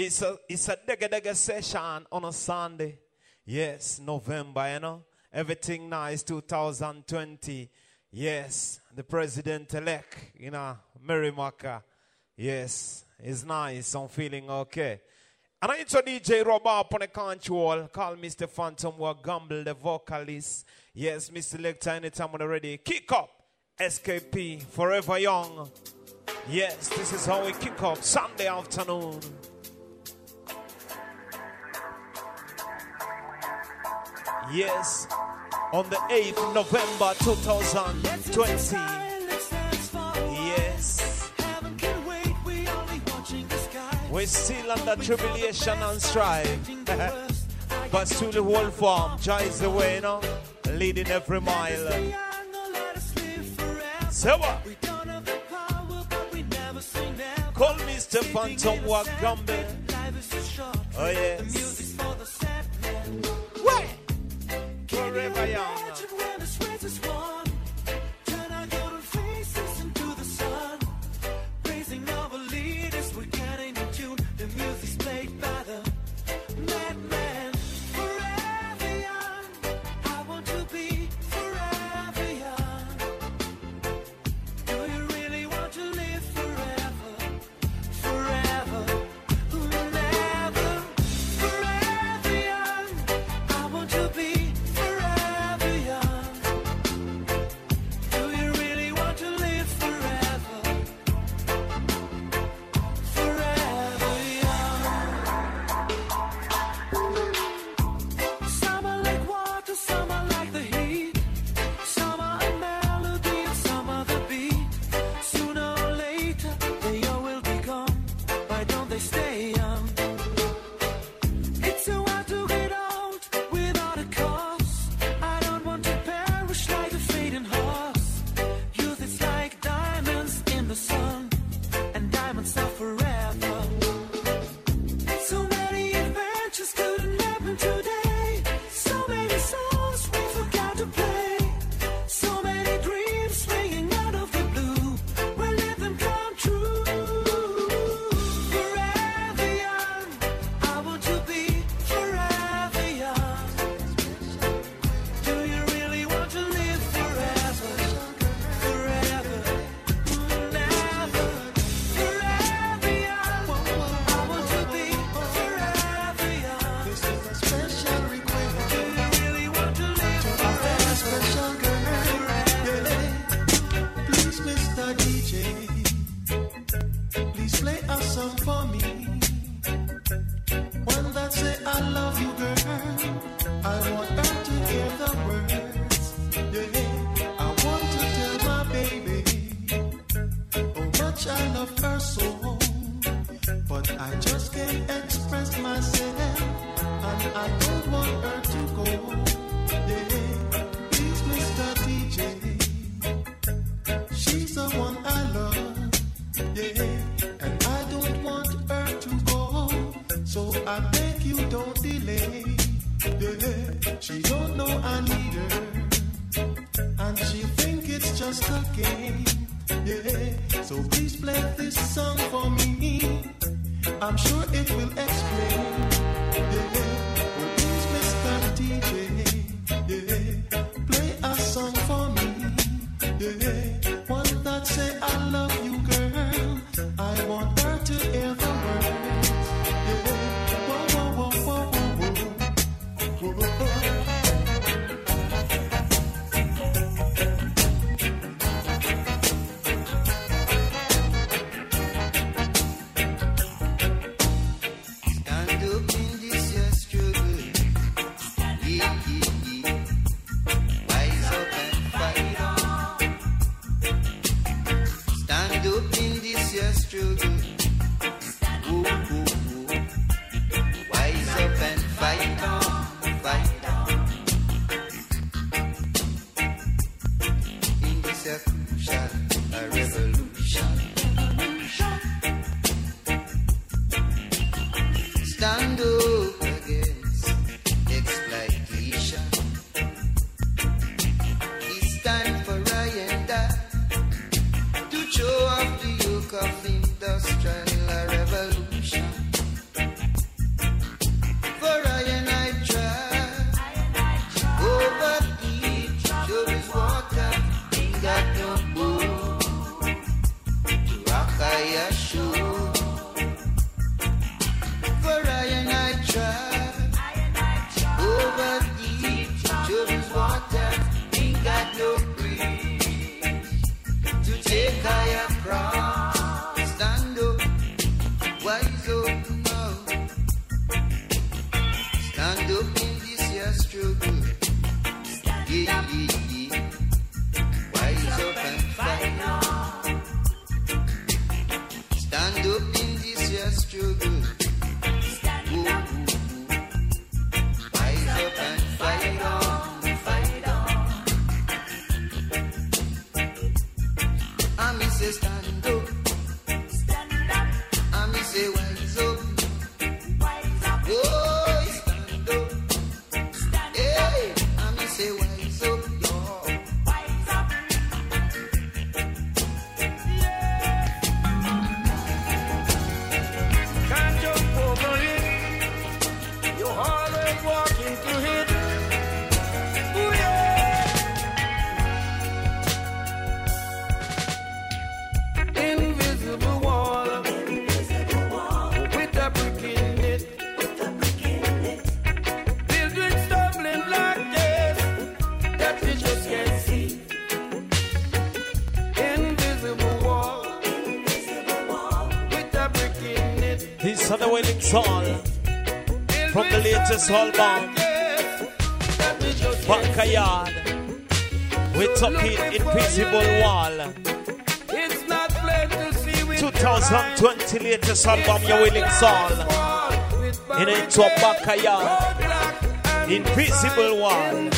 It's a it's a dega dega session on a Sunday. Yes, November, you know. Everything nice 2020. Yes, the president elect, you know, Merrimaka. Yes, it's nice. I'm feeling okay. And I into DJ Robert upon the control. Call Mr. Phantom or Gamble, the vocalist. Yes, Mr. Lecter, anytime when ready. Kick up. SKP, Forever Young. Yes, this is how we kick off Sunday afternoon. Yes, on the 8th November 2020. Yes. We're still under tribulation and strife. but through the whole form, joy is the way. Leading every mile. So what? Call Mr. Phantom Wagambe. Oh, yes. forever. Soul from the latest album Backyard. We talk it Invisible Wall. It's not plain to see 2020 latest album Your Willing Soul In a your backyard. Invisible Wall.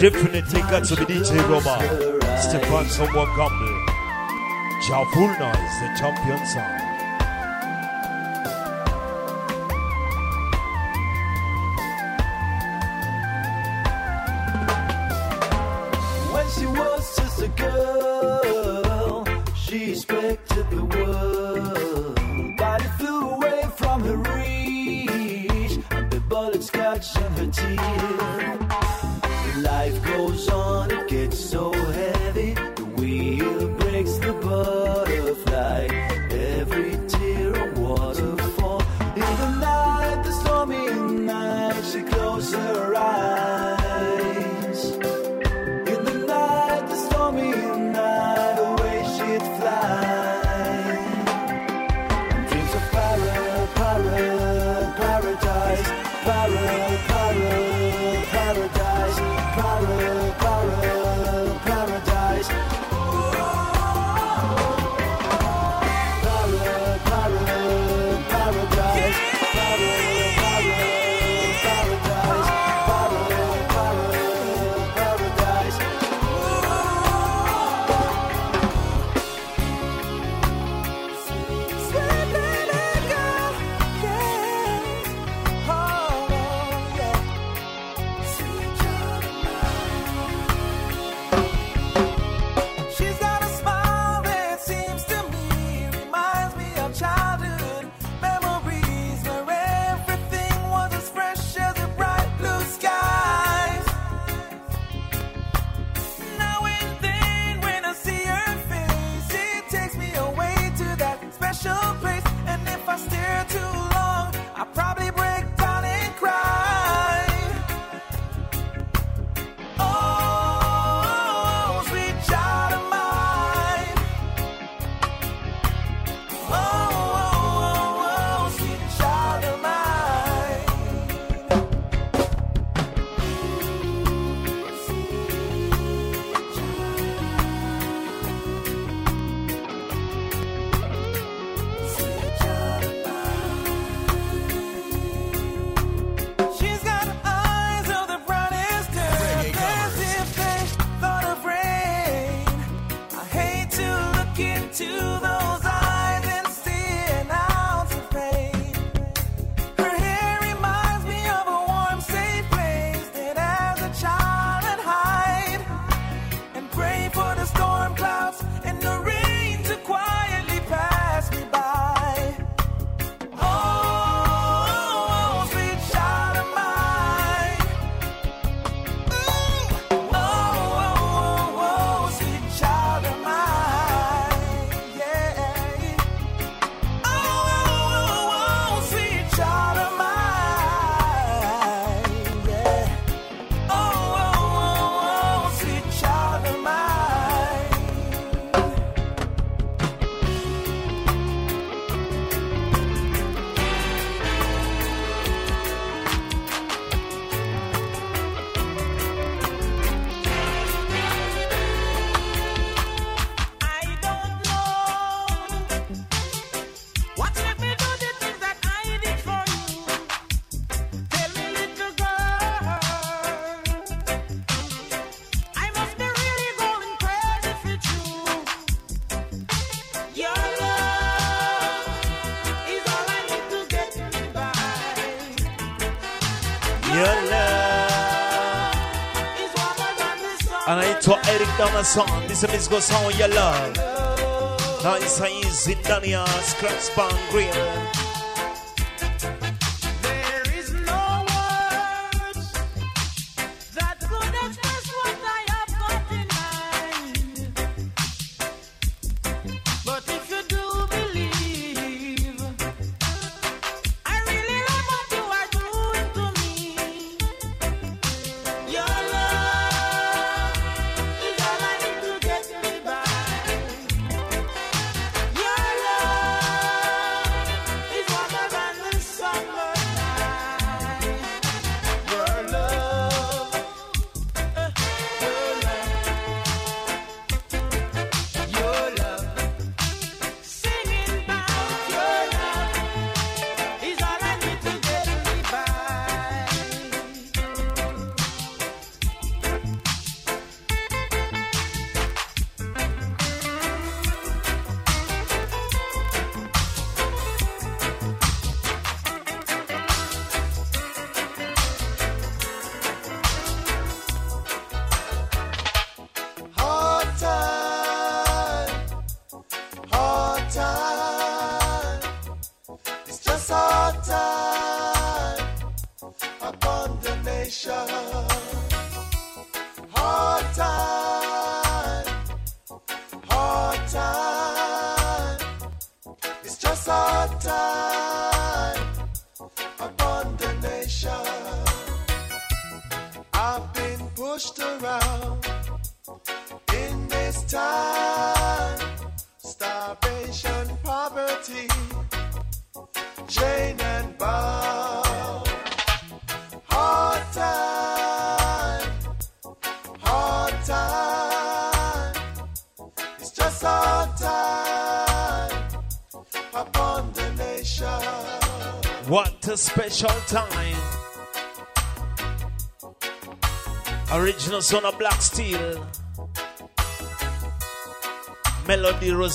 Definitely got to the DJ Roma. Stefan Someone Gamble. Javul is the champion song. Eric Donna song. This is a musical song your love. Nice and easy, Dania, scratch bang grill.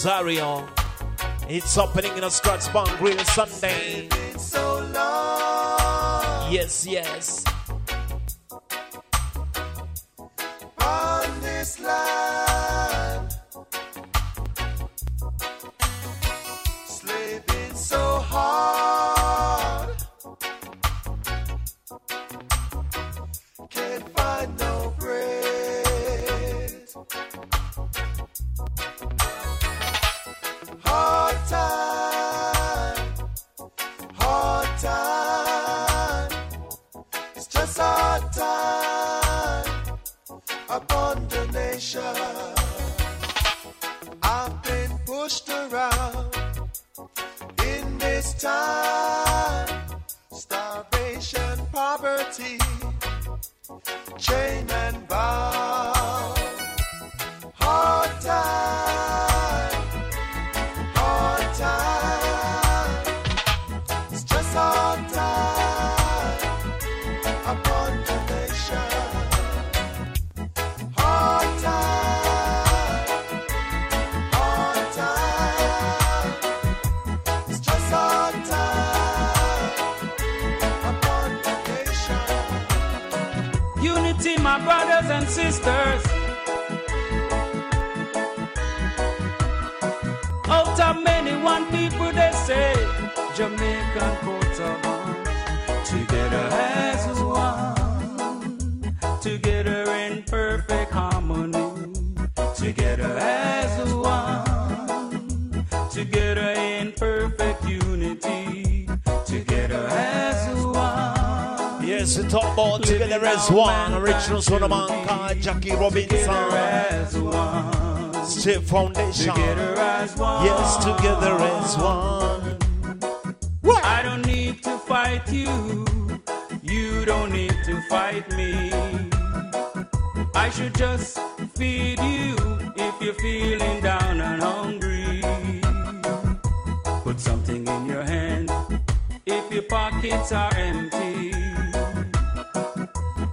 Rosario. It's happening in a Scratch Bang Grill Sunday. So Yes, yes. Starvation, poverty, chain and Together as one, together in perfect harmony, together as one, together in perfect unity, together as one. Yes, we talk about together as one. Original son of man called Jackie Together Robinson. as one. Foundation. Together as one. Yes, together as one. Fight you. You don't need to fight me. I should just feed you if you're feeling down and hungry. Put something in your hand if your pockets are empty.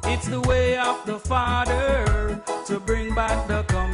It's the way of the Father to bring back the community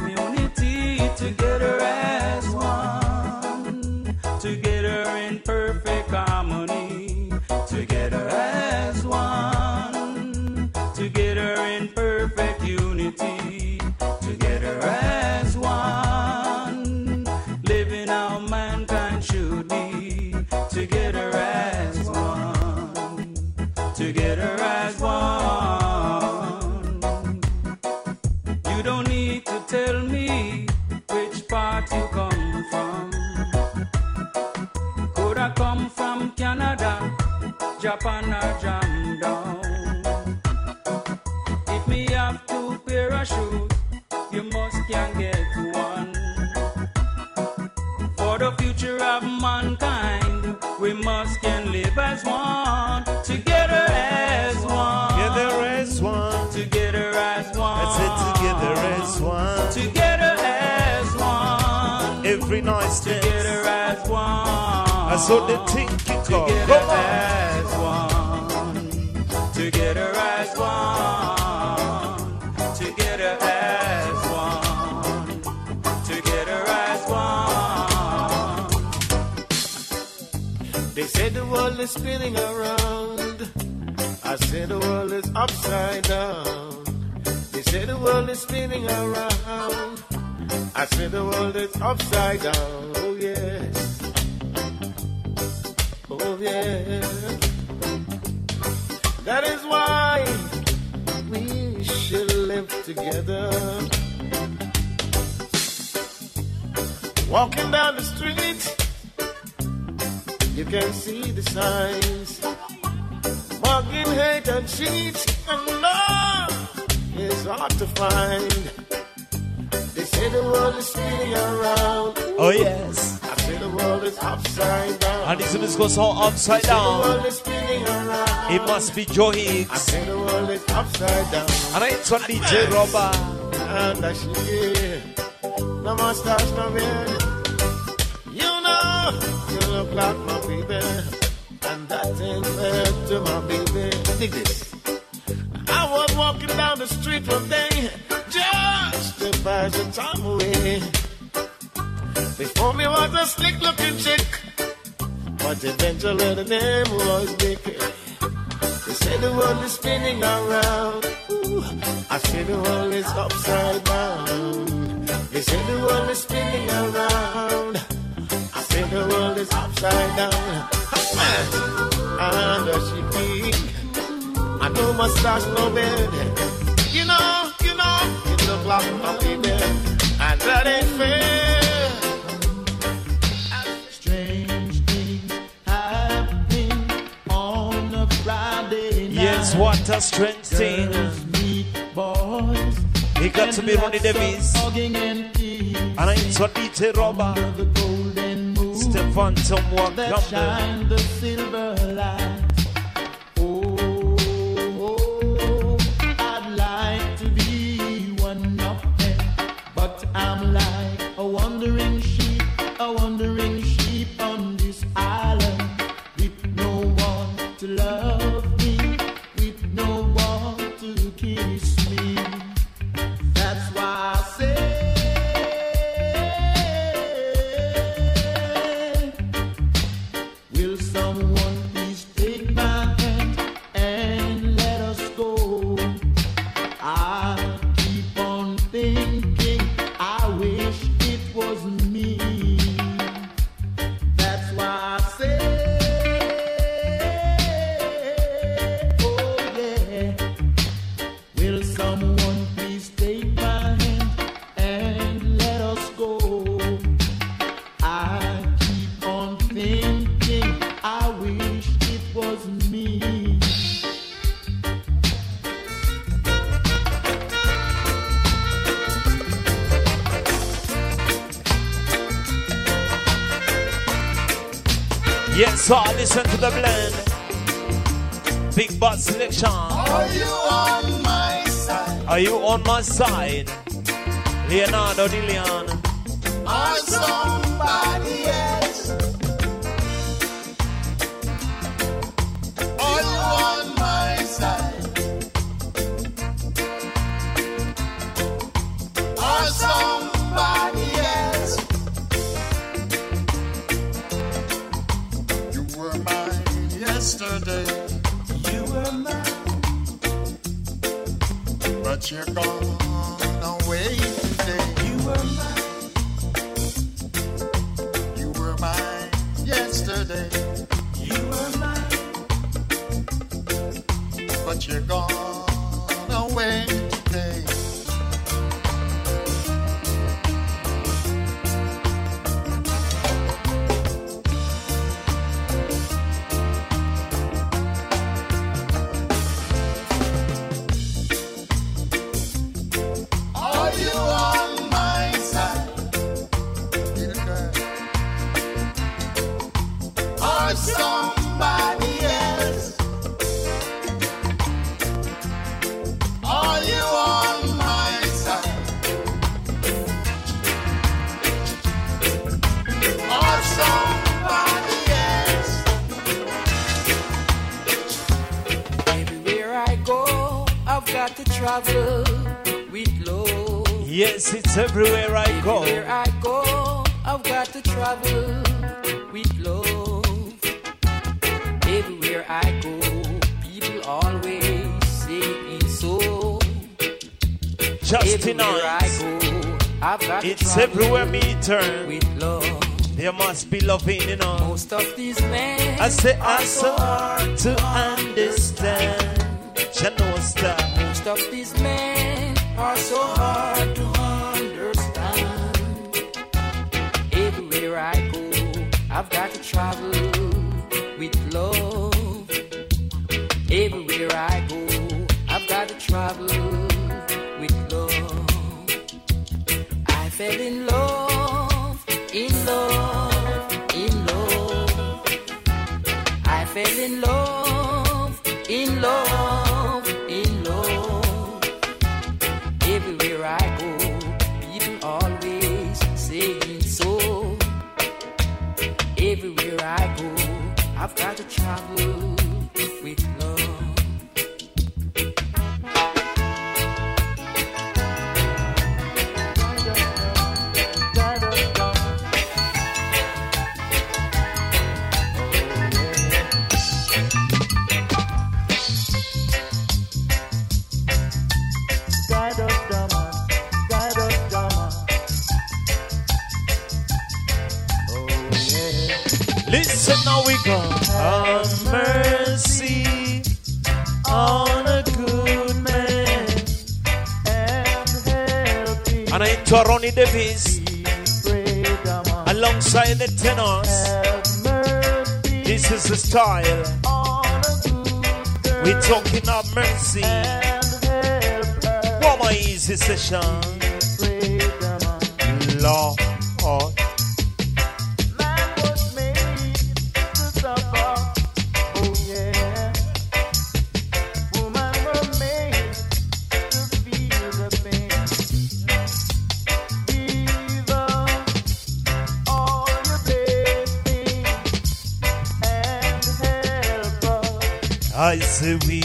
This be Joe Hicks. And I turn the J rubber. And I see no mustache, no beard. You know, you look like my baby. And that's ain't fair to my baby. Dig this. I was walking down the street one day just to pass the time away. Before me was a slick looking chick, but eventually the name was Nicky see the world is spinning around. Ooh, I see the world is upside down. They say the world is spinning around. I see the world is upside down. And does she be? I know my stars no bed. You know, you know, you look like my baby. And that ain't fair. what a strange thing. Boys, he got to be Ronnie Davis. And I'm saw DJ Robber. Stefan Tom Campbell. travel with love. Everywhere I go, people always say it's so. Just everywhere tonight, I go, it's everywhere me turn. With love. There must be loving, you know. Most of these men, I say, I so hard to understand. understand. Most of these men are so hard to I've got to travel with love everywhere I go. I've got to travel with love. I fell in love, in love, in love. I fell in love. have mercy on a good man and help me. Anaitwa Ronnie Davis alongside the tenors. This is the style. We're talking about mercy. What more easy session. se we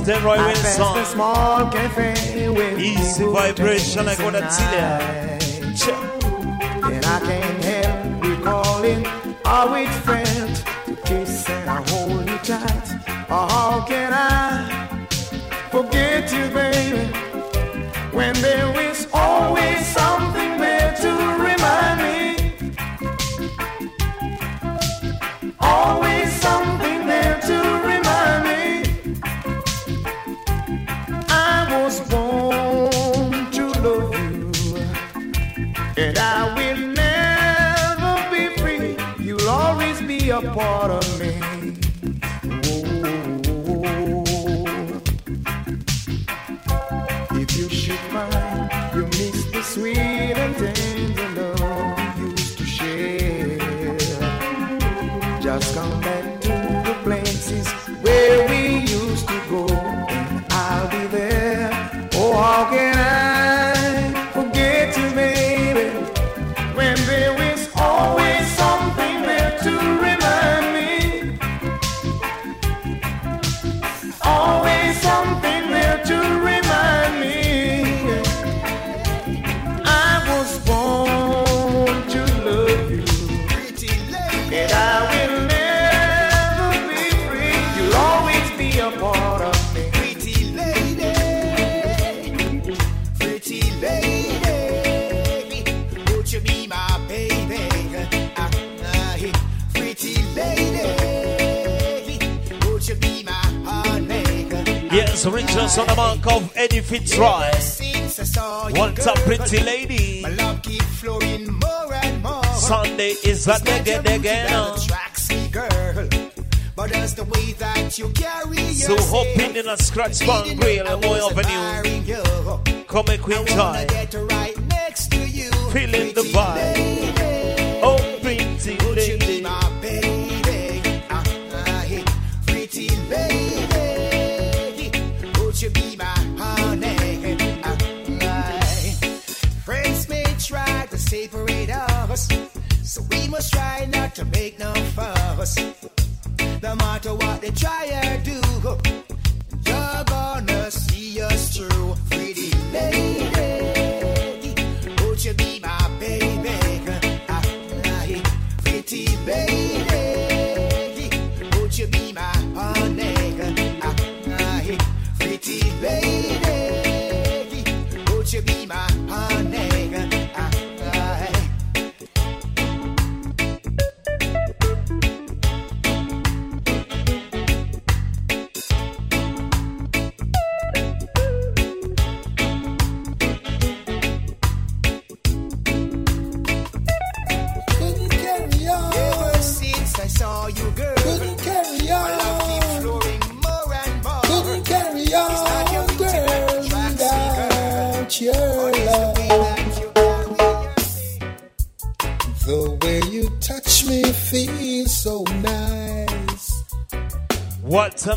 It's the Roy Wayne song. Easy vibration, I got a chiller. Rangers on the mark of Edi Fitzroy. What's up, pretty lady? My love keep flowing more and more. Sunday is a dege dege. Tracks me, girl. But that's the way that you carry So hoping in a scratch bang grill and boy Avenue. Come a queen time. Feeling the vibe. to make no fuss. No matter what they try or do, you're gonna see us through. Pretty lady.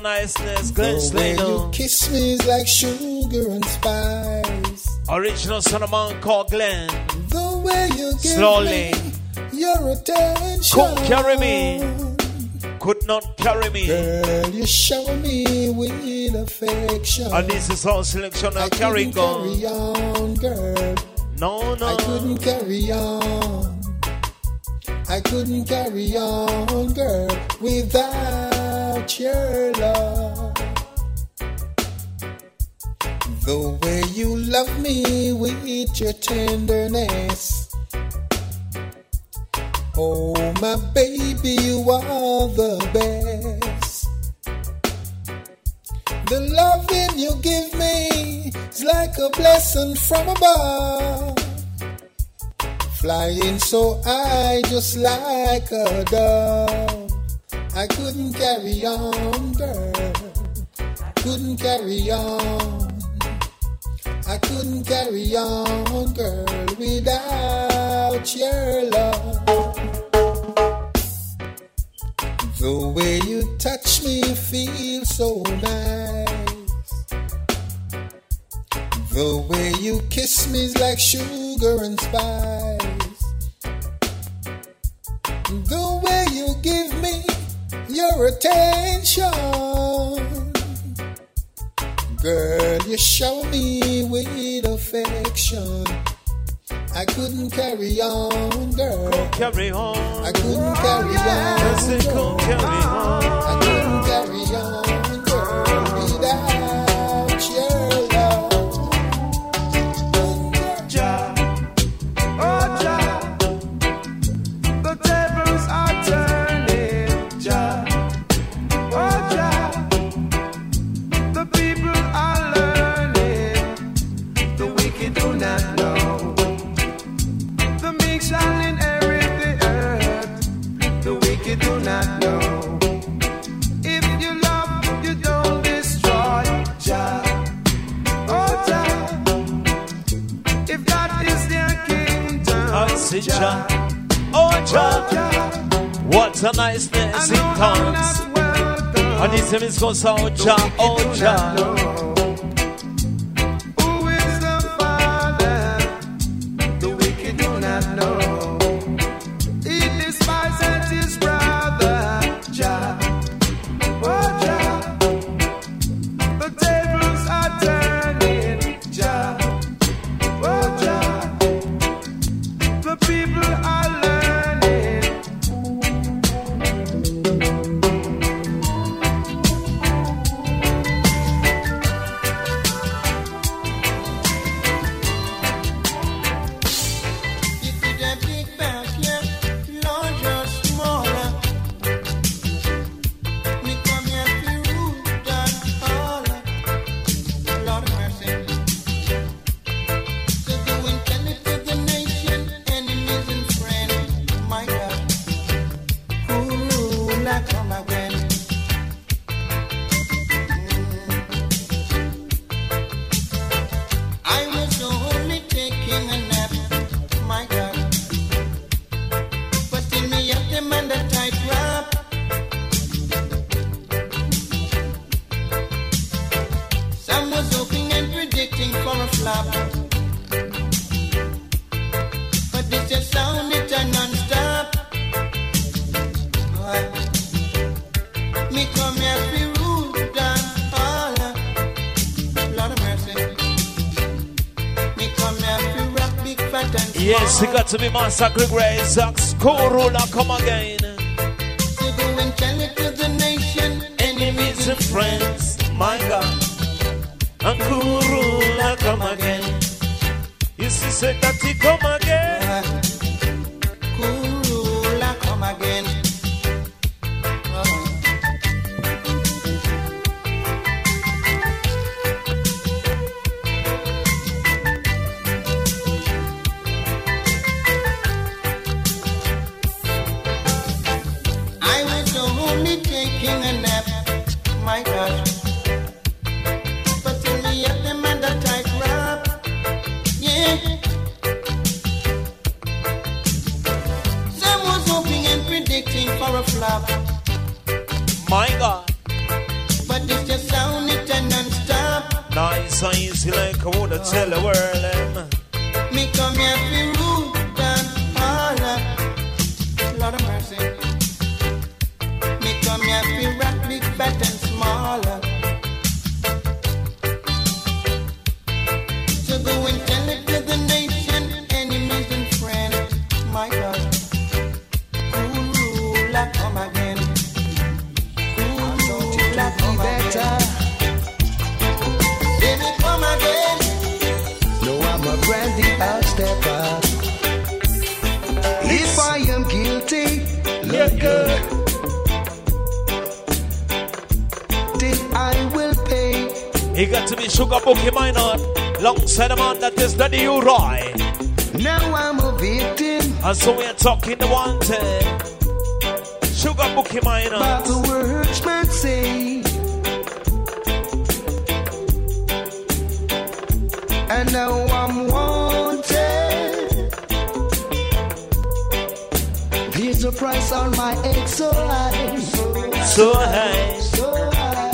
Niceness, Glenn The way you Slater. kiss me is like sugar and spice. Original son of man called Glenn. The way you give Slowly. me your attention. Come carry me. Could not carry me. Girl, you shower me with affection. And this is our selection I of carry couldn't carry on, girl. No, no. I couldn't carry on. I couldn't carry on, girl, without your love. The way you love me with your tenderness. Oh, my baby, you are the best. The loving you give me is like a blessing from above. Flying so high, just like a dove. I couldn't carry on, girl. Couldn't carry on. I couldn't carry on, girl, without your love. The way you touch me feels so nice. The way you kiss me is like sugar and spice. The way you give me your attention. Girl, you show me with affection. I couldn't carry on, girl. Carry on. I couldn't carry on. Yes, it girl. could carry on. I couldn't carry on, girl, without God is their kingdom, Oja, Oja. Oh, what a nice thing it comes. I see Jah. Oh, Jah. What a to be Master Gregory Isaacs. Cool Ruler, come again. So we are talking the wanted. Sugar bookie Minott. About the workman say. And now I'm wanted. Here's the price on my head so high. So high. So high.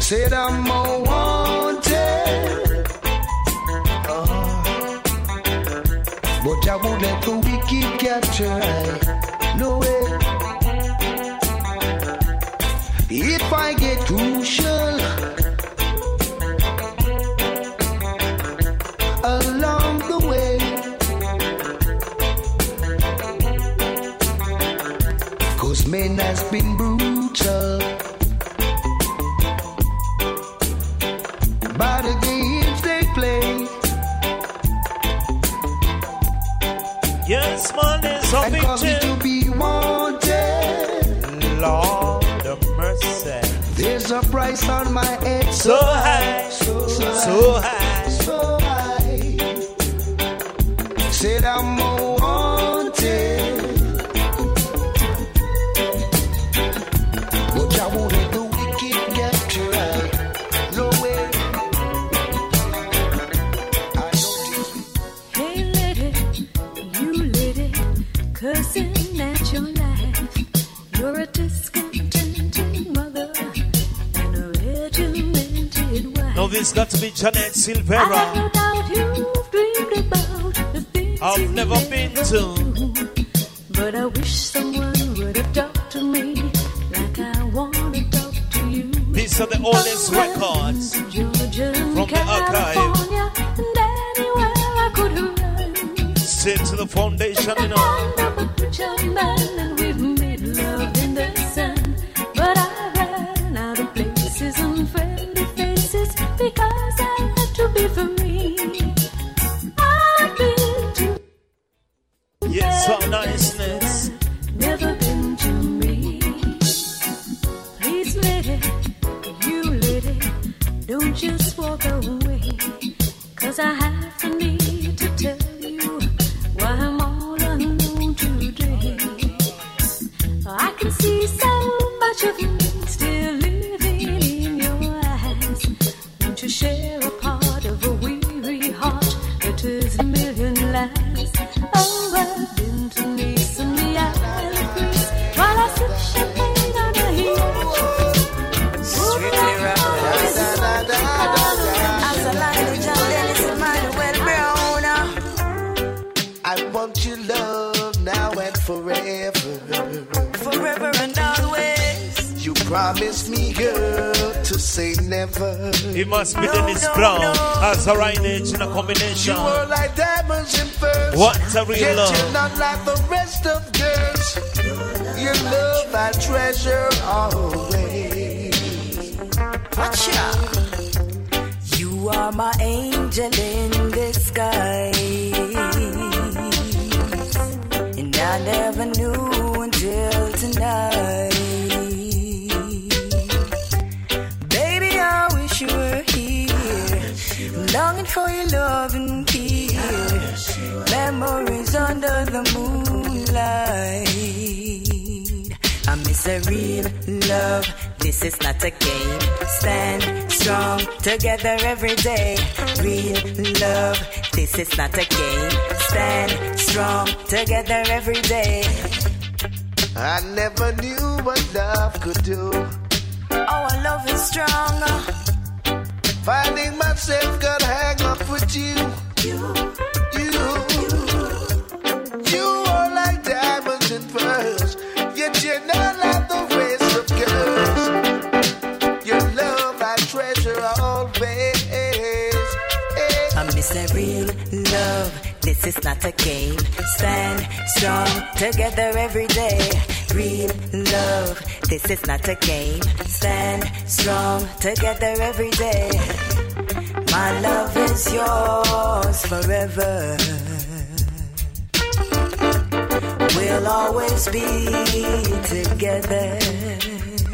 Said I'm won't let the wicked capture I. No way. If I get crucial, along the way, cause has been. on my head so high, so high. So high. Silvera. Get love. You're not like the rest of a game. Stand strong together every day. Real love, this is not a game. Stand strong together every day. I never knew what love could do. Oh, our love is strong. Finding myself got hang up with you. You This is not a game. Stand strong together every day. Real love. This is not a game. Stand strong together every day. My love is yours forever. We'll always be together.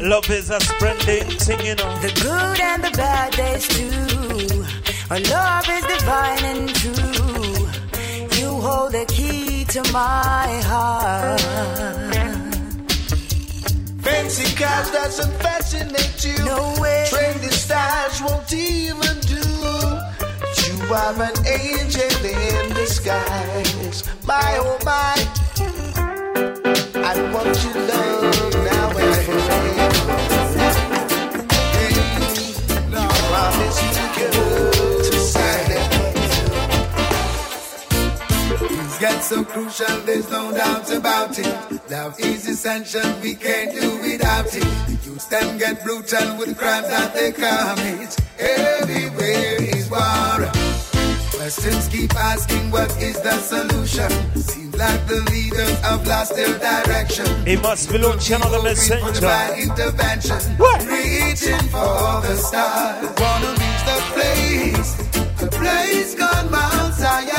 Love is a splendid thing, you know. The good and the bad days too. Our love is divine and true. You hold the key to my heart. Fancy cars doesn't fascinate you. No way. Trendy styles won't even do. You are an angel in disguise. My oh my. I want your love Things get so crucial, there's no doubt about it. Love is essential, we can't do without it. The youth them get brutal with the crimes that they commit. Everywhere is war. Questions keep asking, what is the solution? Seems like the leaders have lost their direction. It must be launching another messenger. intervention. What? Reaching for the stars. Wanna reach the place, the place called Mount Zion.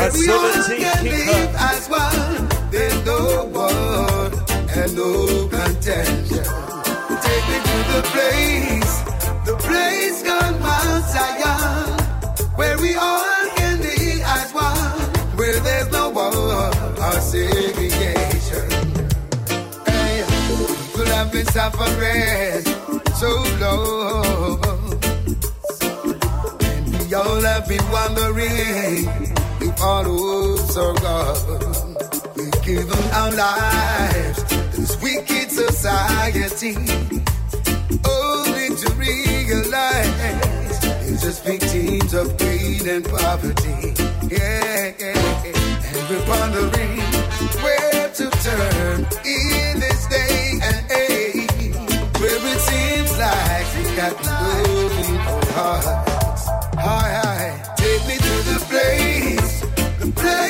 Where A we all can live as one. There's no war and no contention. Take me to the place, the place called Mount Zion. Where we all can live as one. Where there's no war or segregation. Hey, people have been suffering so long. And we all have been wondering our hopes are gone. We've given our lives to this wicked society. Only to realize it's just victims of greed and poverty. Yeah, yeah, yeah. And we're wondering where to turn in this day and age. Where it seems like we got broken hearts.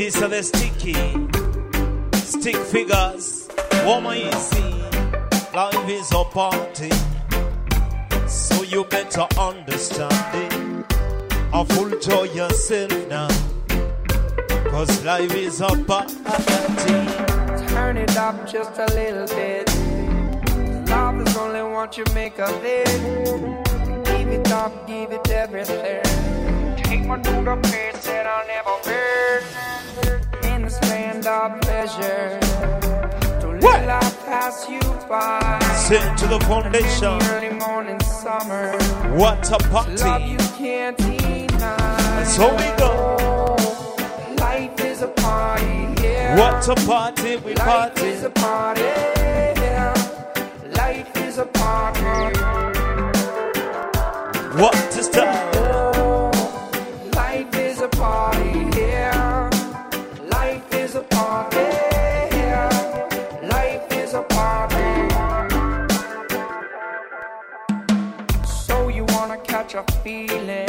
These are the sticky stick figures. Woman, you see, life is a party. So you better understand it. I full joy yourself now. Cause life is a party. Turn it up just a little bit. Love is only what you make of it. Give it up, give it everything. Take me to the place that I'll never be. Land of pleasure. To let life pass you by. Sit to the foundation. Early morning summer. What a Love party. you can't deny. So we go. Life is a party, yeah. What a party. We Life party. is a party. Life is a party. What a style. Oh. feeling.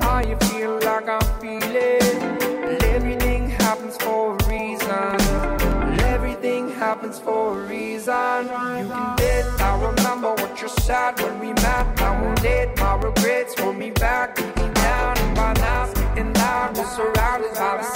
How you feel like I'm feeling. Everything happens for a reason. Everything happens for a reason. You can bet I remember what you said when we met. I won't let my regrets hold me back. Deep down and by now, and I was surrounded by the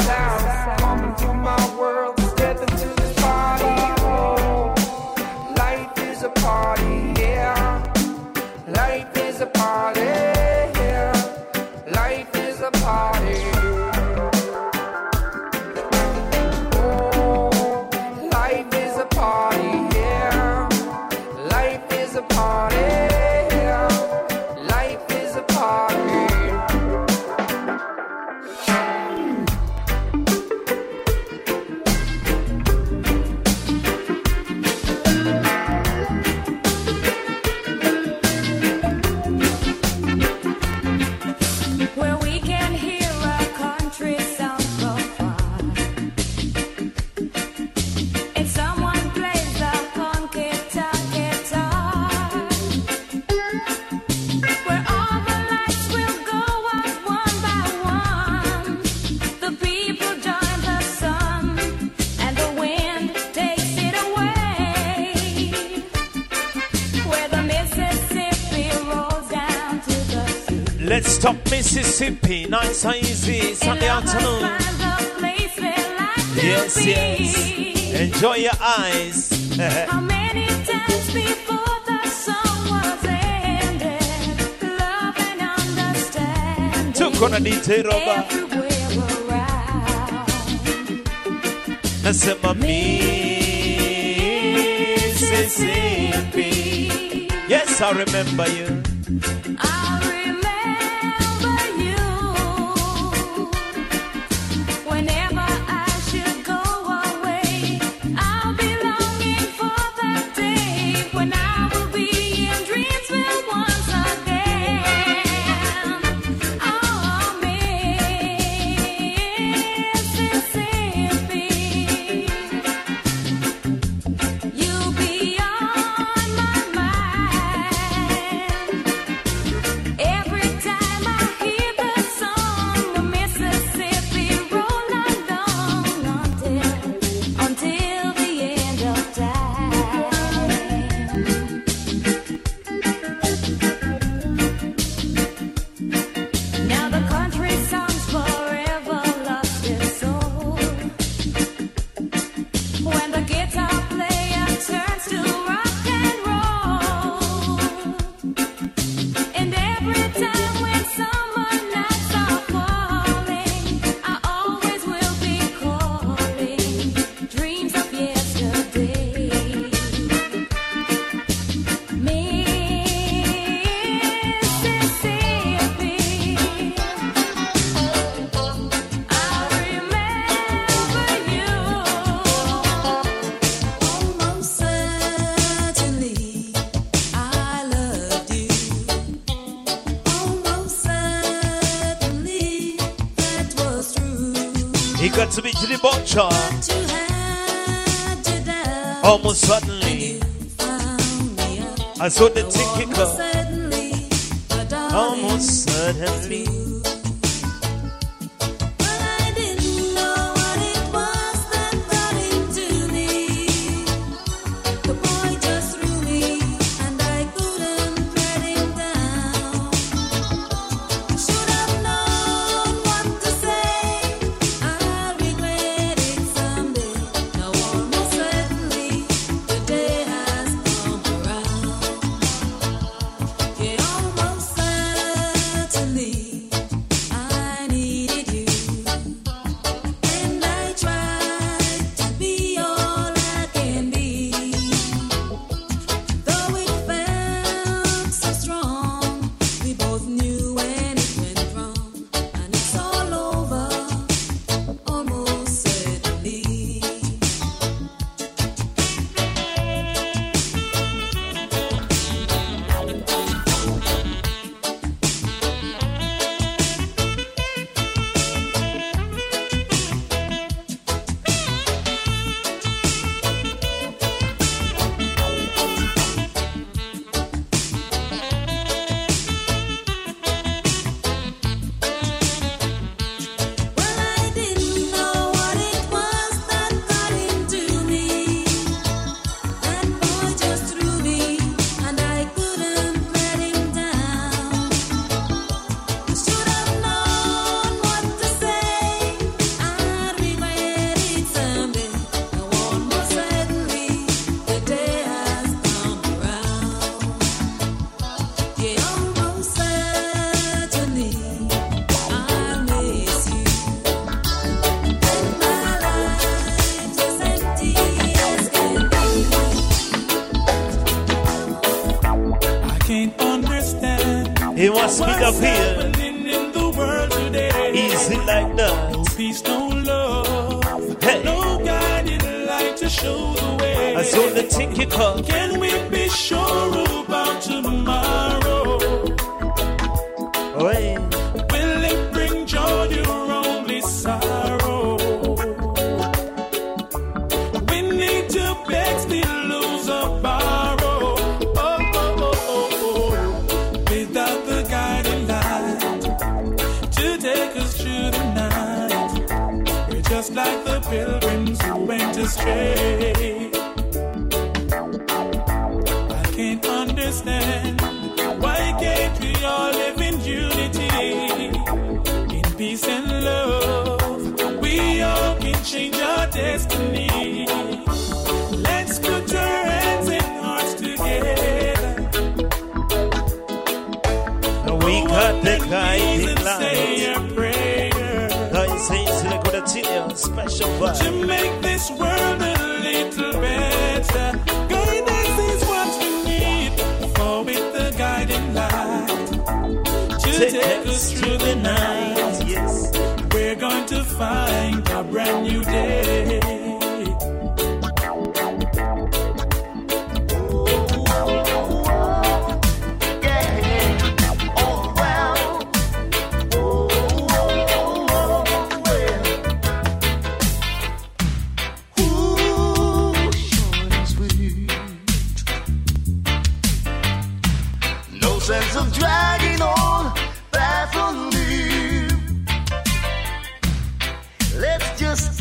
Let's stop Mississippi, nice and easy, Sunday afternoon. Yes, yes. Enjoy your eyes. How many times before the song was ended? Love and understanding. Took on a detail over. I said, my Mississippi. Yes, I remember you. got to be to the butcher. Almost suddenly, I saw the ticket Almost suddenly.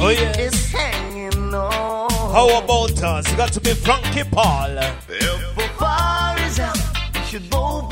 Oh, yeah. is hanging on. How about us? You got to be Frankie Paul. If fire is out, should both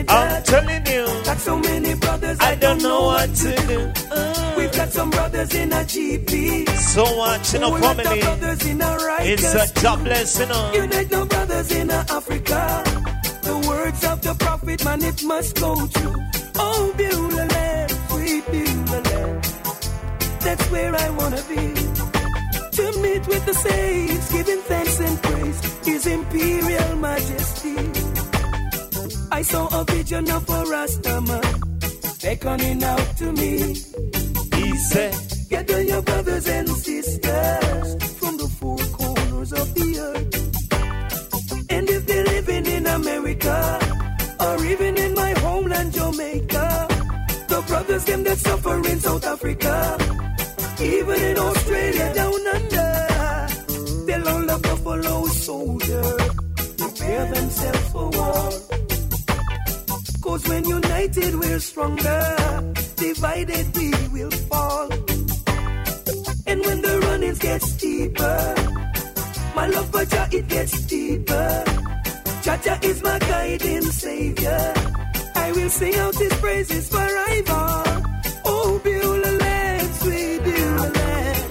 a I'm telling you, Got so many brothers. I don't know what to do. Uh. We've got some brothers in a GP. So much in lot family. brothers in It's a job blessing. Uh. You know. Unite no brothers in Africa. The words of the prophet, man, it must come true. Oh, Beulah land, sweet Beulah land. That's where I wanna be. To meet with the saints, giving thanks and praise, His Imperial Majesty. I saw a vision of a Rastaman beckoning out to me. He said, Get Gather your brothers and sisters from the four corners of the earth. And if they're living in America or even in my homeland, Jamaica, the brothers them that suffer in South Africa, even in Australia down under, they'll all the fellow soldier, prepare themselves for war. Cause when united we're stronger, divided we will fall. And when the runnings get steeper, my love for Jah it gets deeper. Jah is my guiding savior. I will sing out his praises forever. Oh, Beulah land, sweet Beulah land.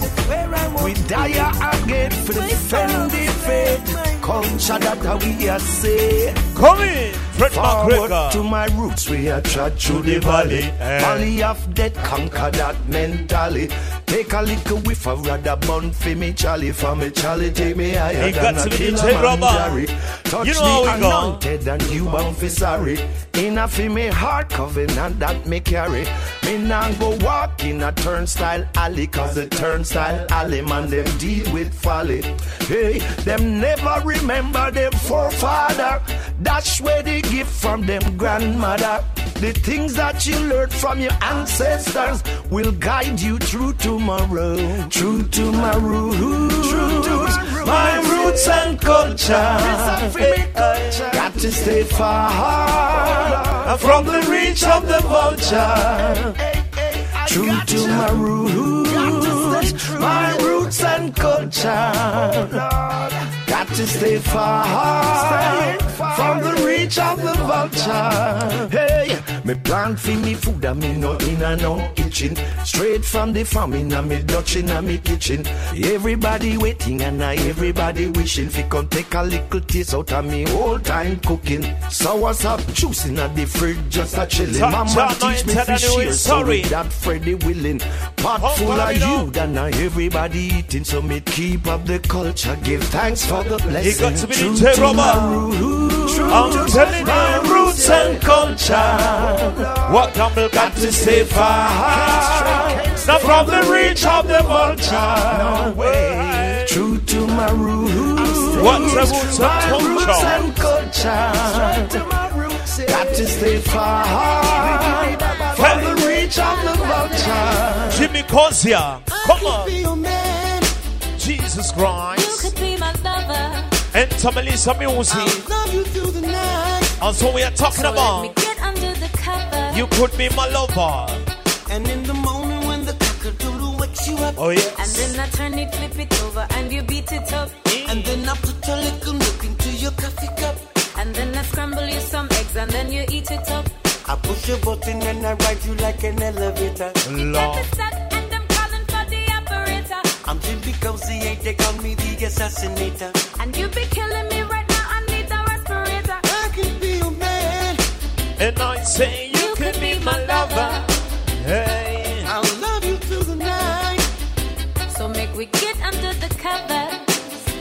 That's where I want We die again for the defend faith. Culture that we are say. Come in, Fred Forward McGregor. to my roots, we are trod through the valley. Eh. Valley of death, conquer that mentally. Take a little whiff of rather bun for me, Charlie. For me, Charlie, take me higher He than got a to be Touch You know the anointed and you bound for sorry. In a fi me heart covenant and that me carry. Me nah go walk in a turnstile alley, cause the turnstile alley man them deal with folly. Hey, them never remember them forefather. That's where they give from them grandmother. The things that you learned from your ancestors will guide you through tomorrow. Through tomorrow. Through tomorrow. My roots and culture. Got to stay far from the reach of the vulture. True to my roots, my roots and culture. Oh, To stay far from the reach of the vulture. Hey, me plant for me food and me no in and no kitchen. Straight from the farm in a me Dutch in a me kitchen. Everybody waiting and I everybody wishing fi come take a little taste out of me whole time cooking. Sour up juice in a the fridge just a chilling. Mama up, teach me fi and share sorry. that Freddy willing. Pot Oh, full of you, then now everybody eating. So me keep up the culture. Give thanks for the blessing. got to be True DJ to my roots. True I'm telling my you. roots and culture. What Campbell Got to stay far. Not from the reach of the vulture. Way. True to my roots. What's the roots of My roots culture? and culture. Got to stay far from the reach of the vulture. Jimmy Kozia. Come on. Be your man. Jesus Christ. Could be my lover. Enter Melissa Music. Love you through the night. And so we are talking So let me about. get under the cover. You could be my lover. And in the morning when the cock-a-doodle wakes you up. Oh, And then I turn it, flip it over, and you beat it up. Mm. And then I put a little milk into your coffee cup. And then I scramble you some eggs, and then you eat it up. I push a button and I ride you like an elevator. Lord. I'm Jimmy Cozy, ain't they call me the assassinator. And you be killing me right now, I need a respirator. I can be your man. And I say you can be my lover. Hey. I'll love you through the night. So make we get under the cover.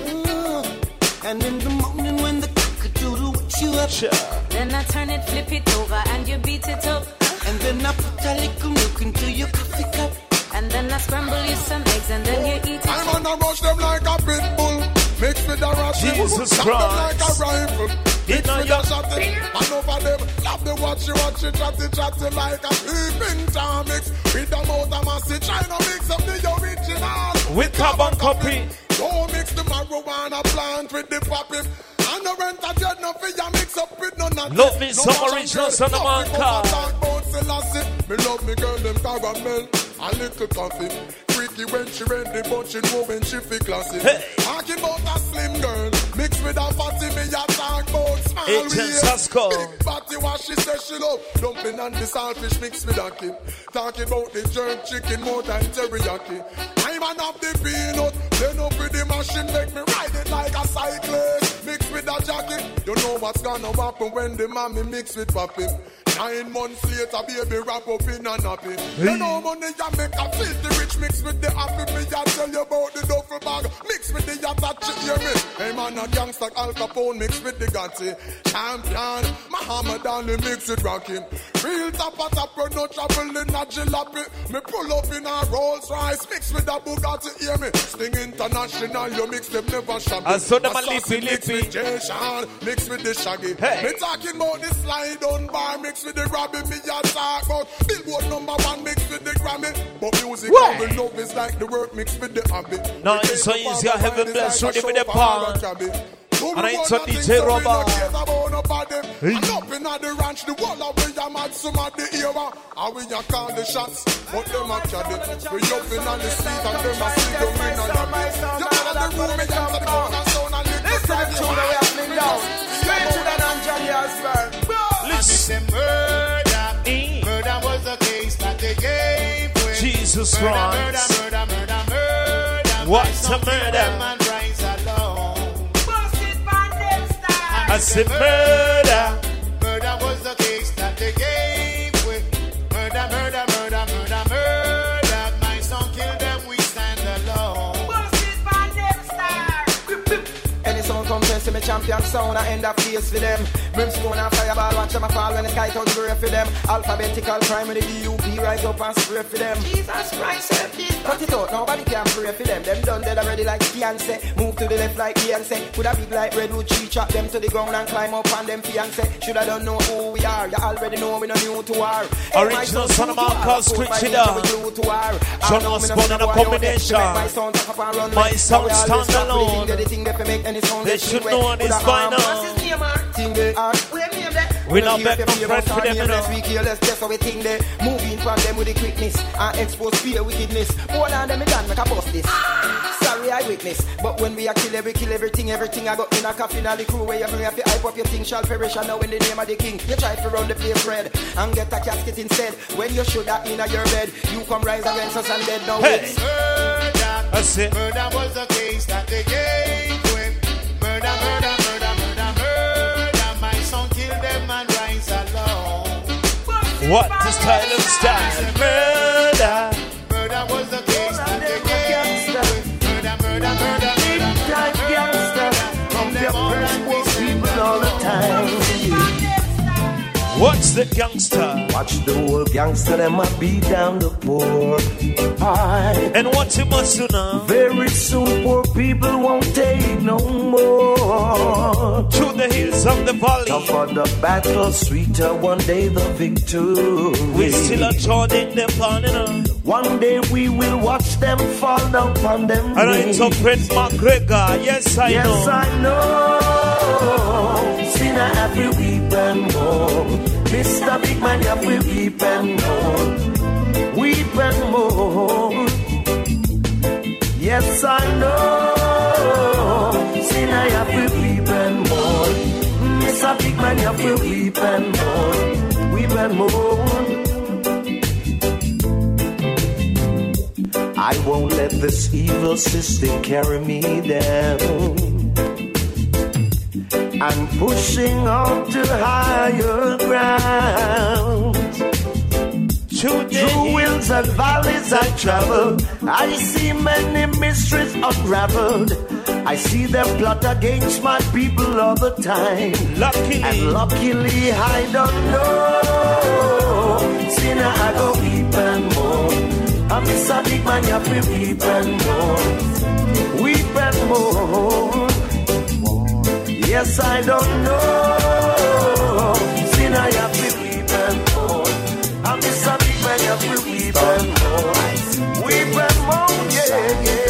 Ooh. And in the morning when the cock-a-doodle wakes you up. Sure. Then I turn it, flip it over, and you beat it up. And then I put a little milk into your coffee cup. And then I scramble you some eggs, and then you eat it I'm up. gonna rush them like a Jesus Shot them like a Christ. rifle. Mix with a shot it. And over them, love the watch you watch it, chat it, chat it like a peeping Tom mix. With the mouth of massy, trying to mix up the original. With carbon copy. Don't mix the marijuana plant with the poppy. And the rent a jet, no fear mix up with none of Love me No some original Son of love Man car. and talk about Selassie. Me love me girl, them caramel. A little coffee. Freaky when she ready, but she know when she feel classy. Hey. Talking about a slim girl. Mixed with a fatty, me a talk about small Agent. Sasko. Big body, what she say she love. Dumpling and the saltfish mixed with a kid. Talking about the jerk chicken, more than teriyaki. I'm man of the peanut. Then up with the machine, make me ride it like a cyclist. Mixed with a jacket. You know what's gonna happen when the mommy mix with papi. Nine months later, baby wrap up in a nappy. You know money ya make a filthy rich mix with the happy. Me ya tell you about the duffel bag. Mix with the yacht, you hear me? Hey man, a gangster Al Capone mix with the Gotti. Champion, Muhammad Ali mix with Rocky. Real top, we no trouble in a jalopy. Me pull up in a Rolls Royce, mix with a Bugatti, hear me? Sting International, you mix them never shabby. I saw them a lippy, mix lippy. with Jay Sean, mix with the Shaggy. Hey. Me talking about the slide on bar, mix with the Robbie. Me a talk about Billboard number one, mix with the Grammy. But music? I will love is like the work mix with the hobby. No, Me it's so the easy, father I have mind, a it's blessed like a ready with the show for pan. all the cabby. And I ain't Two so one nothing, DJ so we no Robert. care about nobody. And up in the ranch, the wall of we a mad some of the era. And we a call the shots, but them a caddy. We up in on the street and them a see them in a lobby. You know the room, me enter the corner sound and little This time tune the way happening down. Straight to the non-Johnny Osbourne. Listen. Murder, murder was the case that they gave with. Jesus Murder, Christ. murder, murder, murder, murder. What's My a son killed murder? I said murder. Murder was the case that they gave with. Murder, murder, murder, murder, murder. My son killed them, we stand alone. Any sound come test me champion sound, I end up face for them. Brimstone and fireball, watch them a fall when the sky turns grey for them. Alphabetical crime with the DUP rise up and spray for them. Jesus Christ, help me. Cut it out, nobody can pray for them. Them done dead already like Beyonce. Move to the left like Beyonce. Put a big like redwood tree, chop them to the ground and climb up on them fiance. Shoulda don't know who we are. You already know we no new to war. Hey, my Original son, son of true to man war. called Code by Street ninja, Cheetah. we glue to war. John I know was born in a boy out there. combination. My sound talk up and run My like- sound Now we always stand stop alone. that the thing that fi make any sound They get should wet. know With this a by arm. his name, man? Thing they are. Ah. Where name that? We don't not care beg if no you for them, or you know. We careless, just how we think they moving from them with the quickness and expose fear wickedness. More than them, me done make a bust this. Sorry, I witness. But when we a kill every kill everything, everything I got in a coffin, all the crew where you bring have to hype up your thing shall perish. And now in the name of the king, you try to run the place red and get a casket instead. When you should have in your bed, you come rise against us and dead now. Hey. it's- Murder, That's it. murder was the case that they gave with. Murder, murder, murder, murder, What style of style? Murder What's the gangster? Watch the whole gangster, them a beat down the poor. Aye. And you must do now? Very soon, poor people won't take no more. To the hills of the valley. Tougher the battle, sweeter one day the victory. We still are joining them on, know. One day we will watch them fall down on them. And I interpret McGregor. Yes, I yes, know. Yes, I know. Sinner have we weep and mourn. Mr. Big Man you have we weep and mourn. Weep and mourn. Yes, I know. Sinner have we weep and mourn. Mr. Big Man you have we weep and mourn. Weep and mourn. I won't let this evil system carry me down. I'm pushing on to higher ground. Through hills and valleys I travel. I see many mysteries unraveled. I see them plot against my people all the time. Luckily, and luckily I don't know. Sinner I go weep and mourn. I'm a big man, you feel weep and mourn. Weep and mourn. Yes, I don't know. Sin I have to weep and moan? I miss a big man, you have to weep and moan. Weep and moan, yeah, yeah.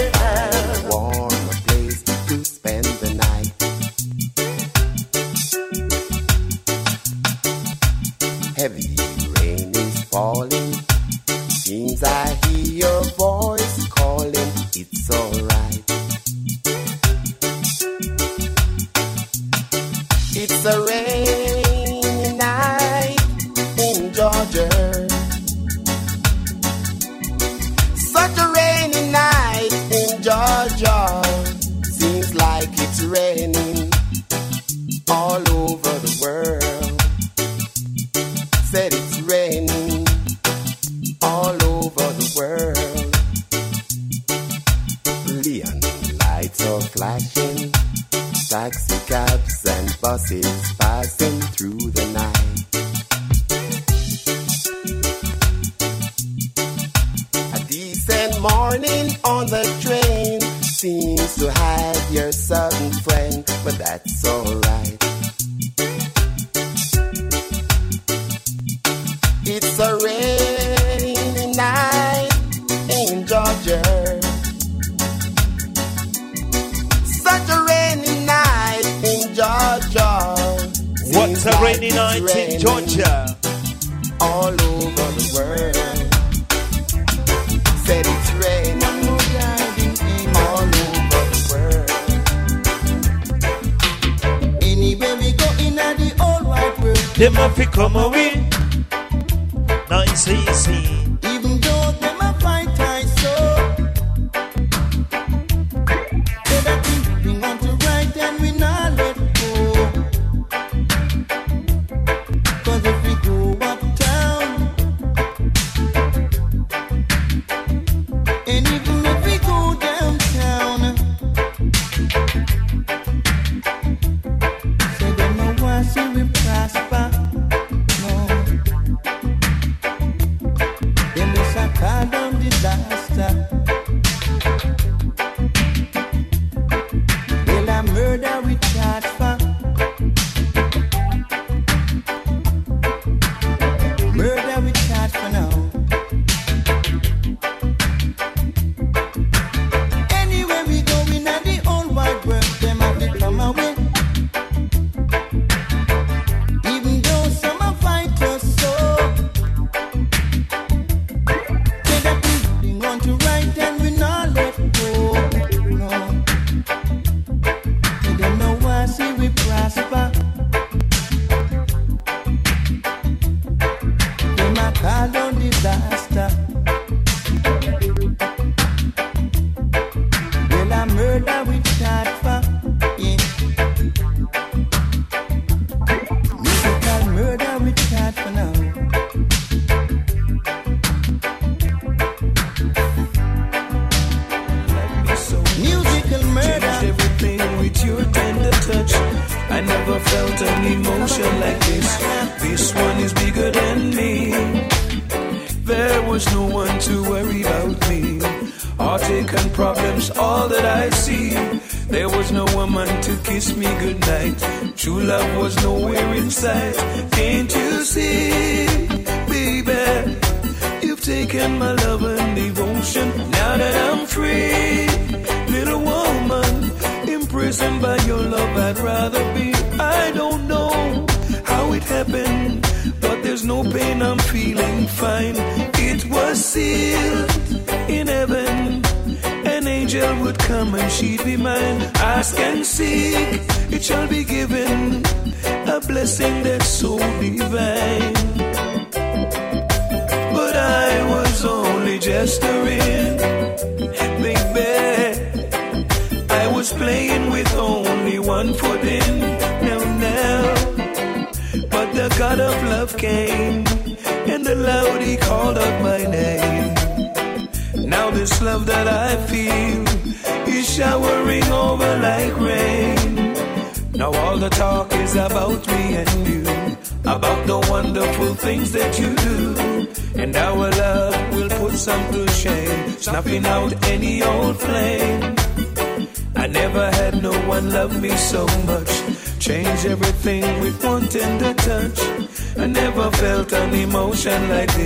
Emotion like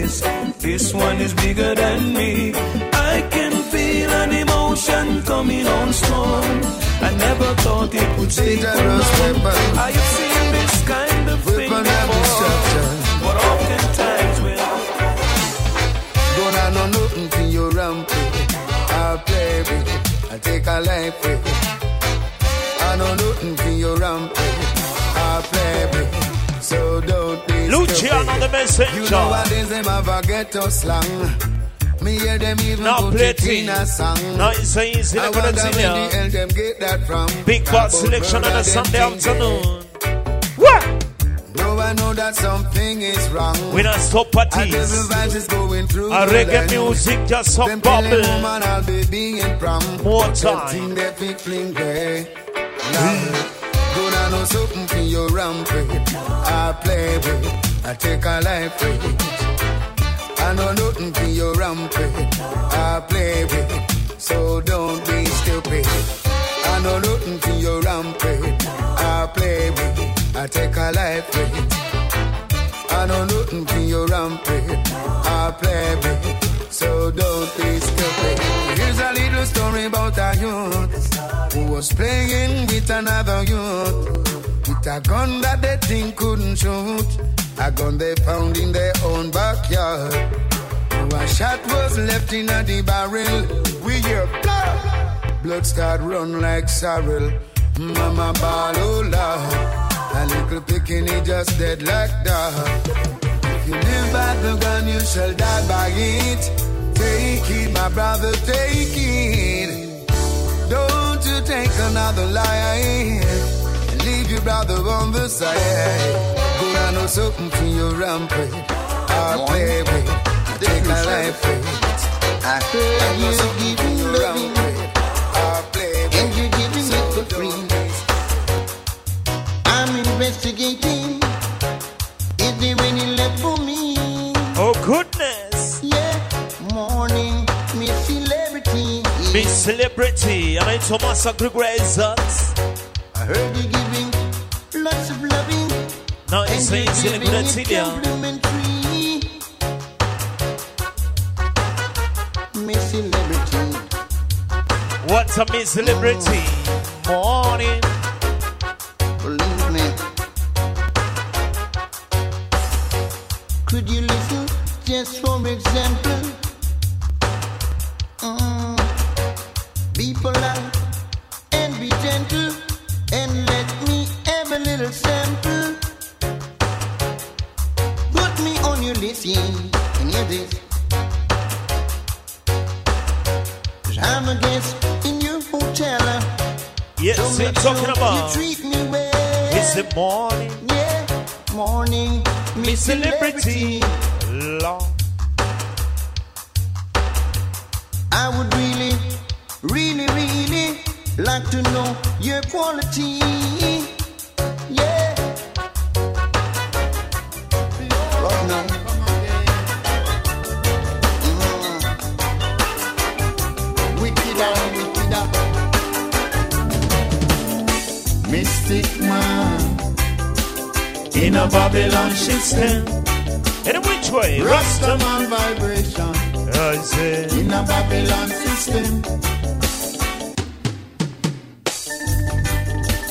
a song. Now it's a easy I to wonder where the hell them get that from. Big boss selection on a Sunday afternoon. Though I know that something is wrong. We not stop parties. A devil vibes going through A reggae music just some killing bubble. woman, I'll be being prom. More time. thing they fi. Gonna know something for your. I play with. I take a life with know nothing for your rampage. I play with it. So don't be stupid. I know nothing for your rampage. I play with. I take a life with. I know nothing for your rampage. I play with it. So don't be stupid. Here's a little story about a youth who was playing with another youth with a gun that they think couldn't shoot. A gun they found in their own backyard. A shot was left in a the barrel. We hear blood. Blood start run like sorrel. Mama ball, Lord. A little picking just dead like that. If you live by the gun, you shall die by it. Take it, my brother, take it. Don't you take another life brother on the side. Go down on something for your rampage. I'll play with it. Take a life with. I heard you giving loving. I'll play with And you're giving it for free. I'm investigating. Is there any left for me? Oh goodness. Yeah, morning, Miss Celebrity. Miss Celebrity. And it's Thomas Gregorians. I heard you giving lots of loving. Now it's a and easy you're to giving it continue. Miss Celebrity. What's a Miss Celebrity? Morning. Believe me. Could you listen just for example? Little sample. Put me on your list, yeah, and hear this. Cause I'm a guest in your hotel. Yes, So make talking about. You treat me well. It's the morning. Yeah, morning, Miss Celebrity. Long. I would really, really, really like to know your quality. In a Babylon system. In which way? Rastaman vibration I say. in a Babylon system.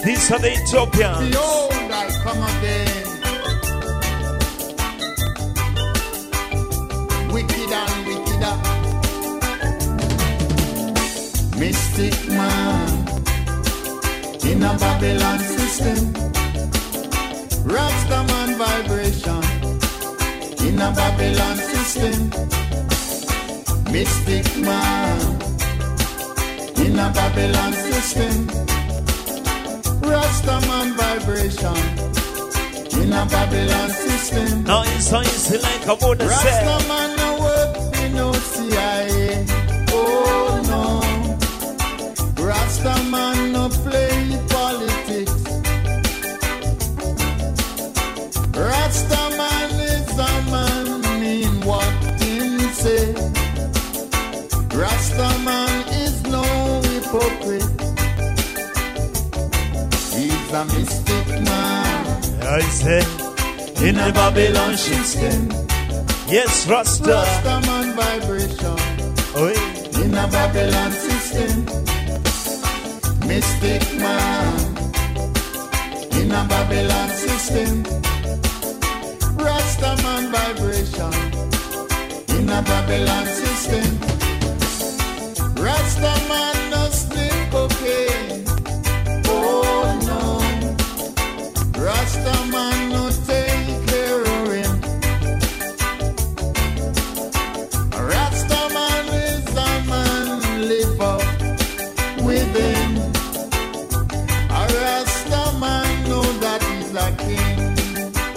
These are the Ethiopians. Behold, I come again. Wicked and wickeder. Mystic man in a Babylon system. Rastaman vibration in a Babylon system. Mystic man in a Babylon system. Rastaman vibration in a Babylon system. Now it's so easy like I would have said. A mystic man. I say, in the Babylon system. Yes, Rasta. Rasta man vibration. Oi. In a Babylon system. Mystic man. In a Babylon system. Rasta man vibration. In a Babylon system. Rasta man A.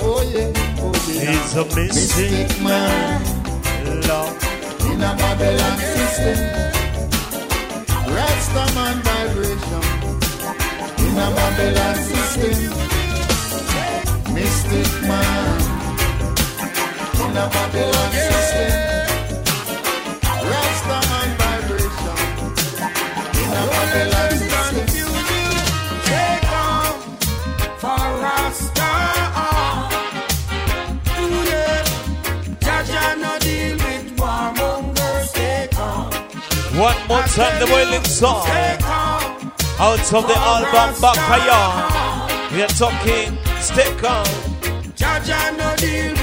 Oh a mystic man. In a Babylon system. Rasta man vibration. In a Babylon system. Mystic man. In a Babylon system. Rasta man vibration. In a Babylon system. On on. One more time, the wailing song. Out of the album Bakaya. We are talking, stay calm. Deal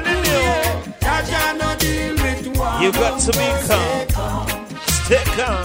telling you, you got to be calm. Stay calm.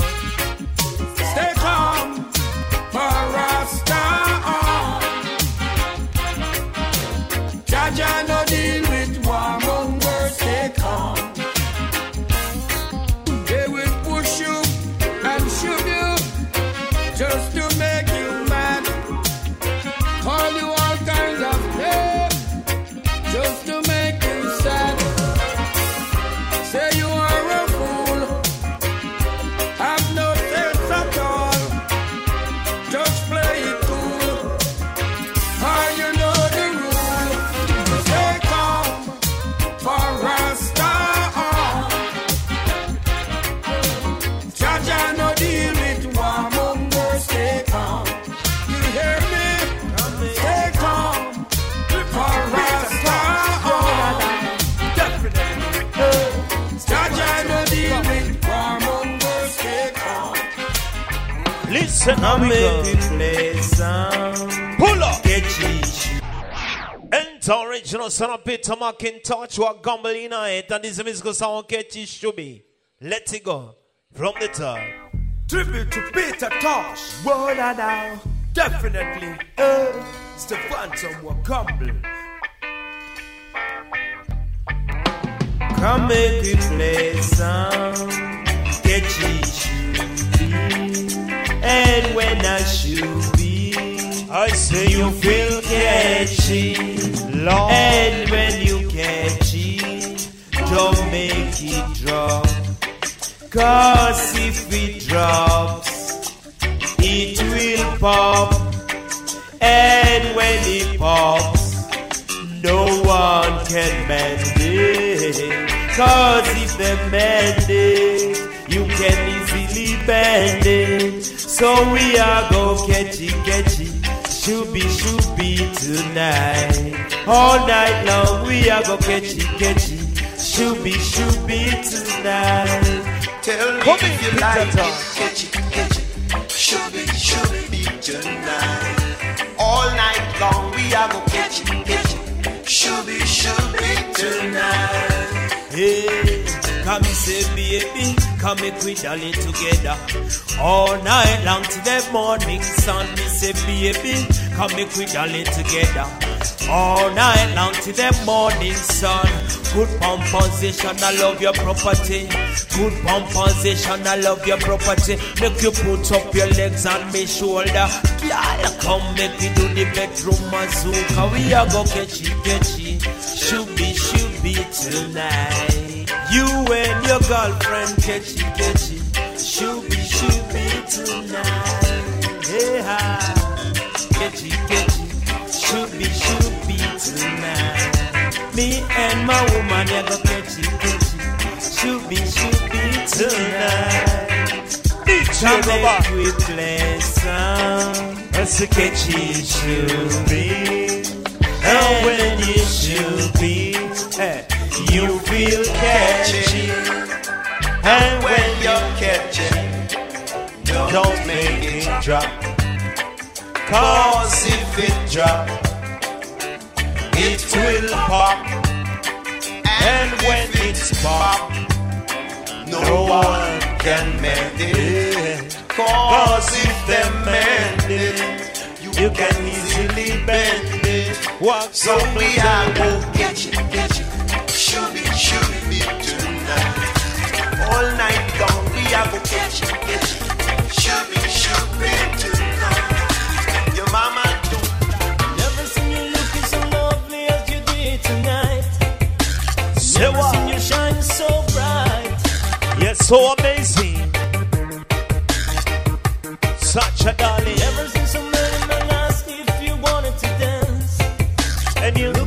I make amigo. play sound. Pull up. Enter original son of Peter McIntosh, what gumble in it, and this musical sound catch it should be. Let it go from the top. Tribute to Peter Tosh. Word now. Definitely. Uh, it's the Phantom will crumble. Come make it play some Get you should be. And when I should be, I say you feel catchy. Lord. And when you catch it, don't make it drop. Cause if it drops, it will pop. And when it pops, no one can mend it. Cause if they mend it, you can easily. So we are go catchy, catchy, shooby, shooby tonight. All night long we are go catchy, catchy, shooby, shooby tonight. Tell me Come if you like it, catch it, catch it. Should be, should be tonight. All night long we are go catch it, catch it. Should be, should be tonight. Hey, come say baby, come make we dolly together. All night long till the morning sun. Me say baby, come make we dolly together. All night long till the morning sun. Good pump position, I love your property. Good pump position, I love your property. Make you put up your legs on me shoulder. Girl, come make me do the bedroom mazooka. We are go catchy, catchy. Shooby, shooby tonight. You and your girlfriend catchy, catchy. Shooby, shooby tonight. Hey, ha. Catchy, catchy. Shooby, shooby tonight. Me and my woman, yeah, go catchy, catchy. Shooby, shooby tonight. DJ Robert. Make we play some. That's a catchy shooby. And when you shooby, eh, you feel catchy. And when you're catching, don't make it drop. Cause if it drop, it will pop. And when it's pop, no one can mend it. Cause if they mend it, you can easily bend it. So we are go catch it, All night long we are go catch it, catch it, shoot it tonight. Your mama Never seen you looking so lovely as you did tonight. Say Never what? seen you shine so bright. Yes, so amazing. Such a darling. Never seen so many men ask if you wanted to dance. And you're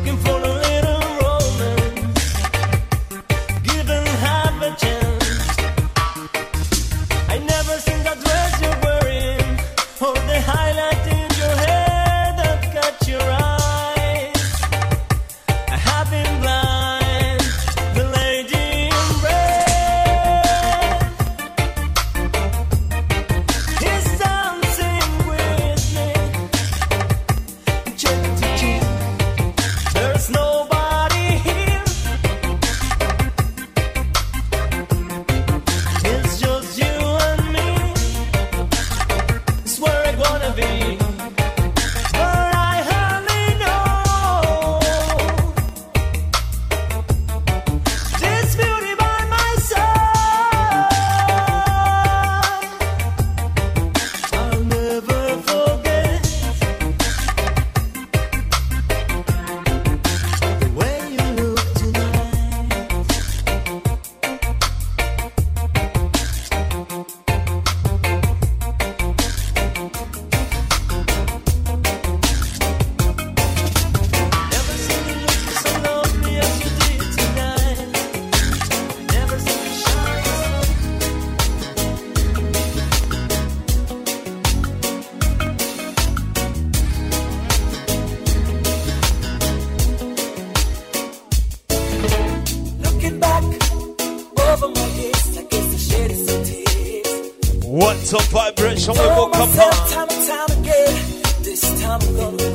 tears. up, vibration we woke up time and time again, this time I'm gonna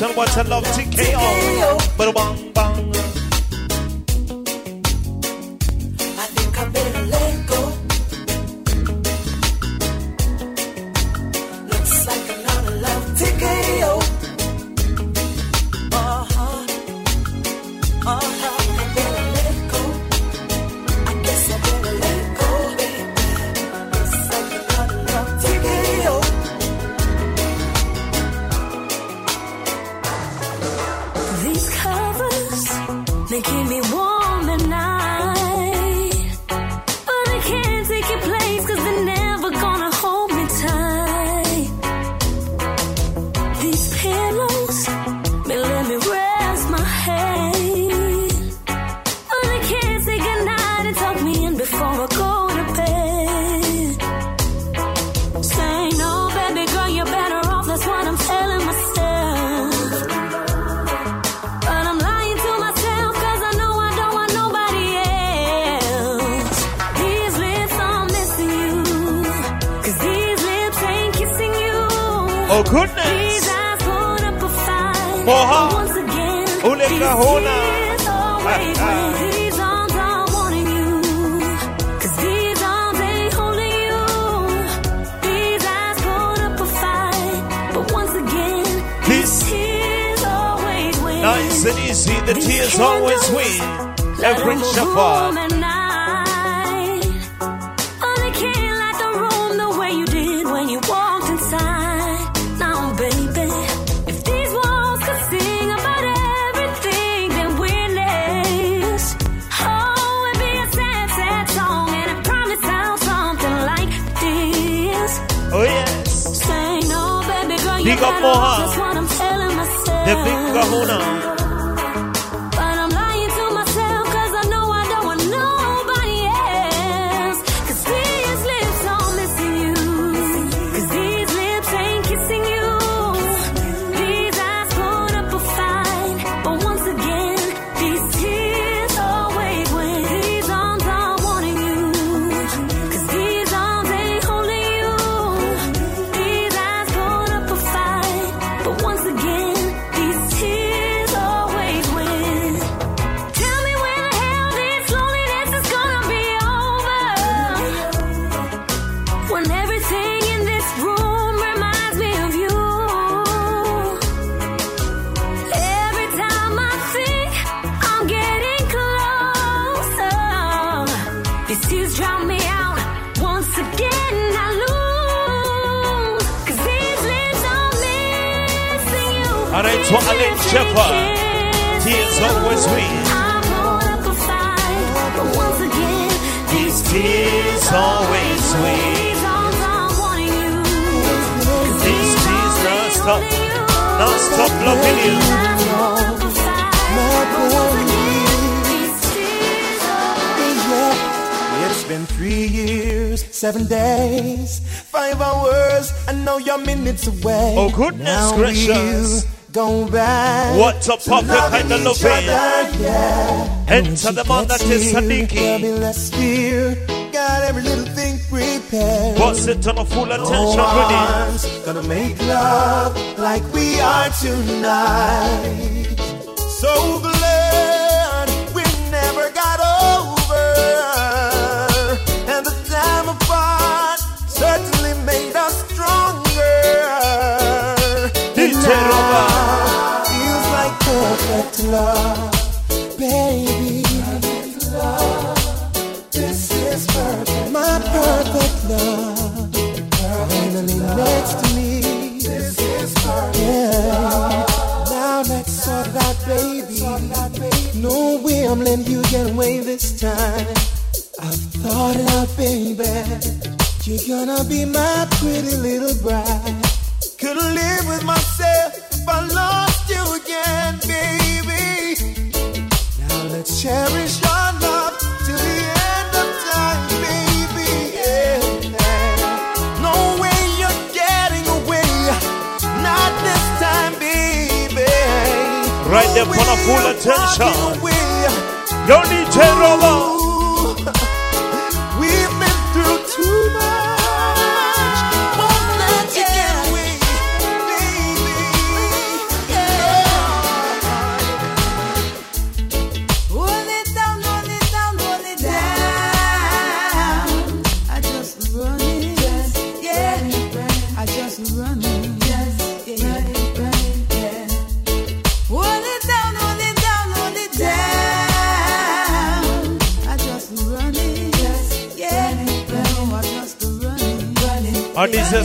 Tell what I love. Big up for her. The big kahuna. to Shepherd. He is always with. These tears always win. These tears non stop, non stop loving you. It's been three years, seven days, five hours. and now you're minutes away. Oh, goodness now gracious. Don't back. What a puppet and a loving. Yeah. Enter the man that is Sadiki. Less fear. Got every little thing prepared. What's it on a full no attention, arms, ready. Gonna make love like we are tonight. So believe. gambling, you can win this time. I've thought it out, baby. You're gonna be my pretty little bride. Could live with myself if I lost you again, baby. Now let's cherish our love till the end of time, baby. Yeah. No way you're getting away, not this time, baby. Right there, no a full attention se robó.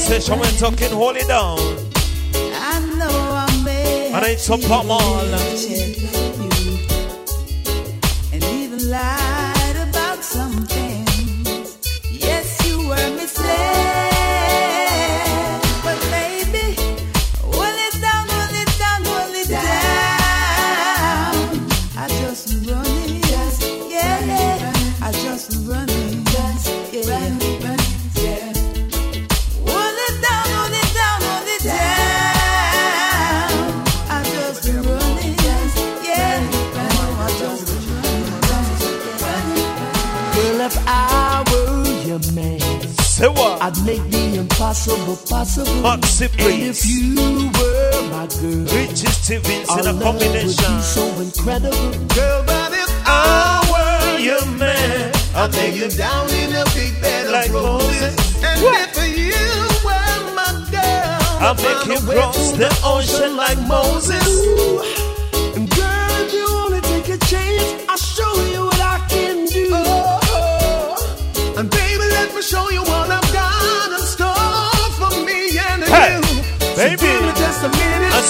Diesel session talking hold it down. I know I may And it's up on all. The impossible possible. Maxi and if you were my girl, Richie Stephens our in a combination. so incredible. Girl, but if I were your man, I'll take you down in a big bed Like of roses. Moses. And if you were my girl, I'll make you cross the ocean like Moses. And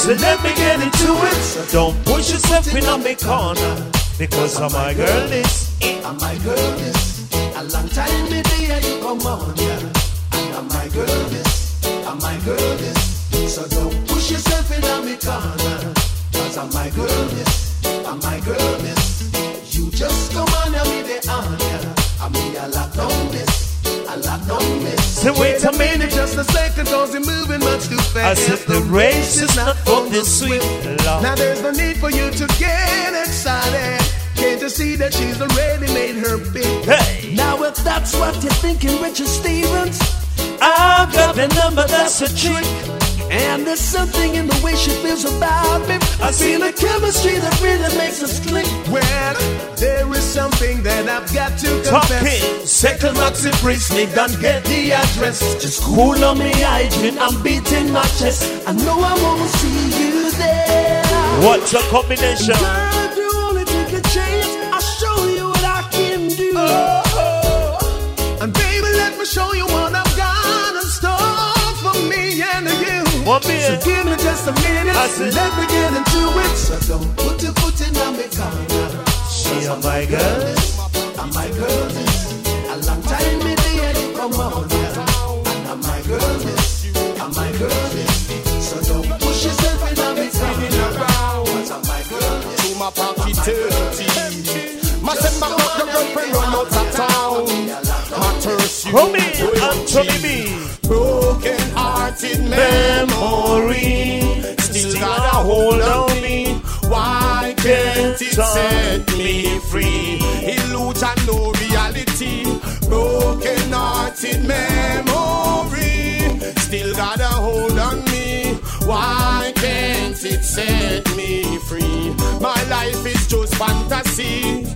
said, let me get into it. Don't push yourself in on me corner. Because I'm my girl this. I'm my girl this. A long time me there you come on, yeah. And I'm my girl this. I'm my girl this. So don't push yourself in on me corner. Cause I'm my girl this. I'm my girl this. You just come on and me the honor. I'm mean a lot on this. Say, wait a minute. just a second, cause you're moving much too fast. I said, the race is not for the sweet. Lord. Now there's no need for you to get excited. Can't you see that she's already made her big? Hey, Now, if that's what you're thinking, Richard Stevens, I've got the number, that's a trick. And there's something in the way she feels about me. I feel the chemistry that really makes us click. Well, there is something that I've got to confess. Talking, second Maxi Priest, me done get the address. Just cool on me hygiene, I'm beating my chest. I know I won't see you there. What's a combination? Girl, if you only take a chance, I'll show you what I can do. Oh, oh. And baby, let me show you what One So give me just a minute. I said- let me get into it. So don't put your foot in on me corner. She a my girl. I'm my girl. A long time me there you come on. And I'm my girl. I'm my girl. So don't push yourself in on me corner. Cause I'm my girl to my pocket dirty. My send back up your girlfriend run out of town. Matters you Come in, Anthony B. Broken hearted memory. Still got a hold on me. Why can't it set me free? Illusion, no reality. Broken hearted memory. Still got a hold on me Why can't it set me free? My life is just fantasy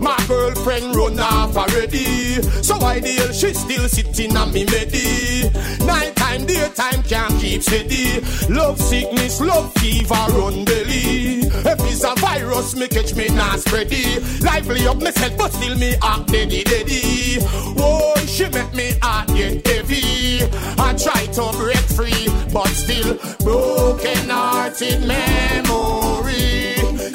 my girlfriend run off already. So why the hell she still sitting on me medi? Nighttime, daytime can't keep steady. Love sickness, love fever, run belly. If it's a virus, me catch me not spready. Lively up myself, but still me act deady deady. Whoa, she make me heart get heavy. I try to break free, but still broken hearted memory.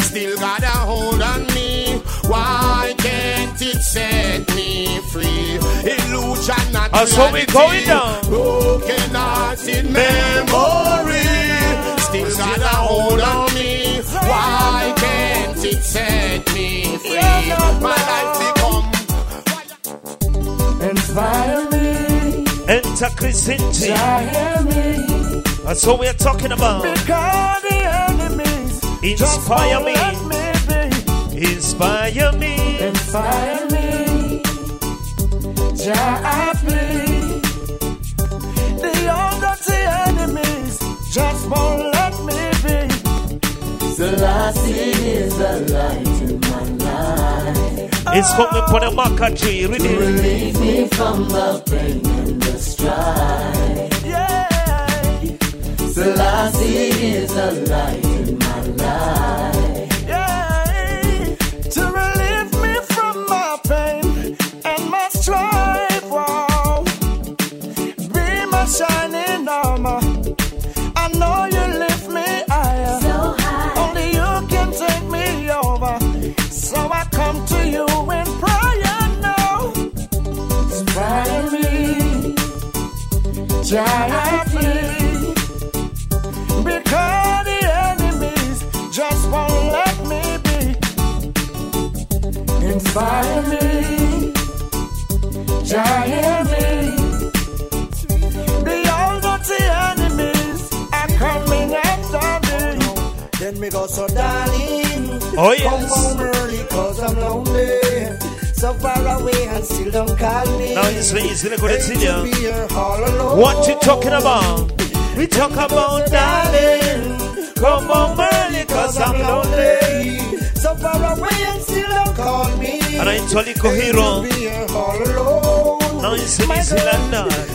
Still got a hold on me. Why can't it set me free? Illusion not That's how we reality. going down. Broken hearted memory. Still got a hold on me. Why can't it set me free? My life become Inspire me, Enter Christianity. inspire. That's what we're talking about. Because the enemies Inspire won't me. let me be. Inspire me. Inspire me, Jah I plead. The older the enemies just won't let me be. Selassie is the light in my life. It's coming from the maca tree. Read it. Relieve me from the pain strife. Yeah. Selassie is the inspire me, giant me. The old dirty enemies are coming after me. Then me go so darling. Oh, yes. Come home early cause I'm lonely. So far away and still don't call me. Now it's easy to go to Hate see ya. to be here uh, all. What you talking about? We talk about darling. Come home early cause I'm lonely. So far away and call me.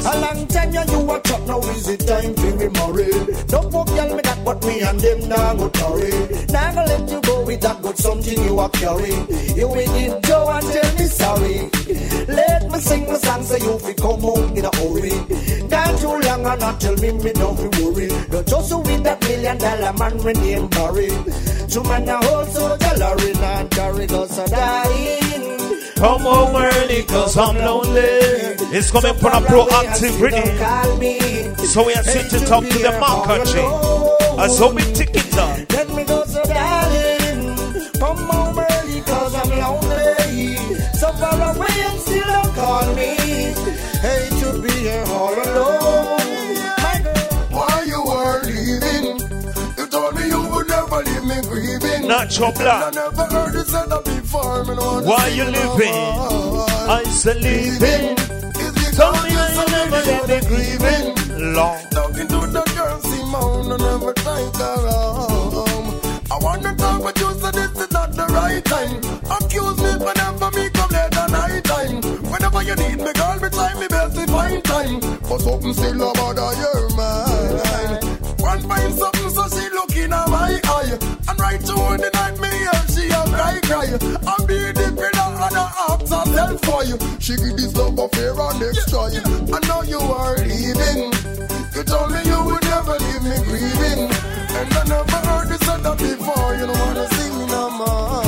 And I told you, Kohiro. Hate to be here all alone. Now it's easy like that. A long time you you a chop now is it time for me marry Don't fuck girl me that but me and them now go carry Now go let you go with that good something you a carry You will it Joe and tell me sorry Let me sing my song so you fi come home in a hurry Gone too long and not tell me me don't fi worry Don't just with that million dollar man when name Barry Two man a whole soldier lorry not carry go so dying Come home early cause I'm lonely. It's coming from a proactive reading. So we are sent to talk to the country. And so we tick it up. Let me go so darling Come home early cause I'm lonely So far away and still don't call me Hate to be here all alone My Why you were leaving? You told me you would never leave me grieving. Natural blood. I never heard you say that before. Me no Why see you no living? more. I said leaving. Tell me you never leave me grieving. Long. Talking to the girl Simone, I never take her home. I wanna talk but you said this is not the right time. Accuse me whenever me come late at night time. Whenever you need me, girl, me try me best to find time. But something still about your mind. One find something so she looking at my eye. And right to the night me and she a cry cry. I'm be the and I ask herself for you. She give this love affair and next try. I know you are leaving. You told me you would never leave me grieving. And I never heard you said that before. You don't wanna see me no more.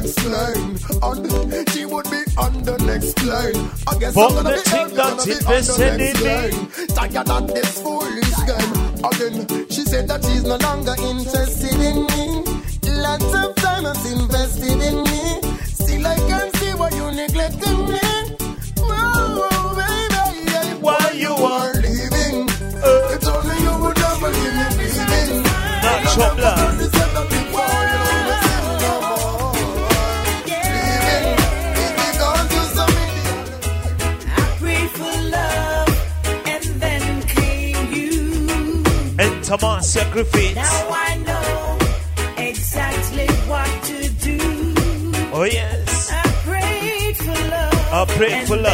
To explain. And she would be on the next line. I guess But I'm gonna the be thing that be on the next me. line. Tired of this foolish game. Again, she said that she's no longer interested in me. Lots of time has invested in me. Still I can see why you neglecting me. Whoa, whoa, baby, why you are leaving? Uh. You told me you would never leave me blood. Sacrifice. Now I know exactly what to do. Oh yes. I prayed for love. I pray and for love.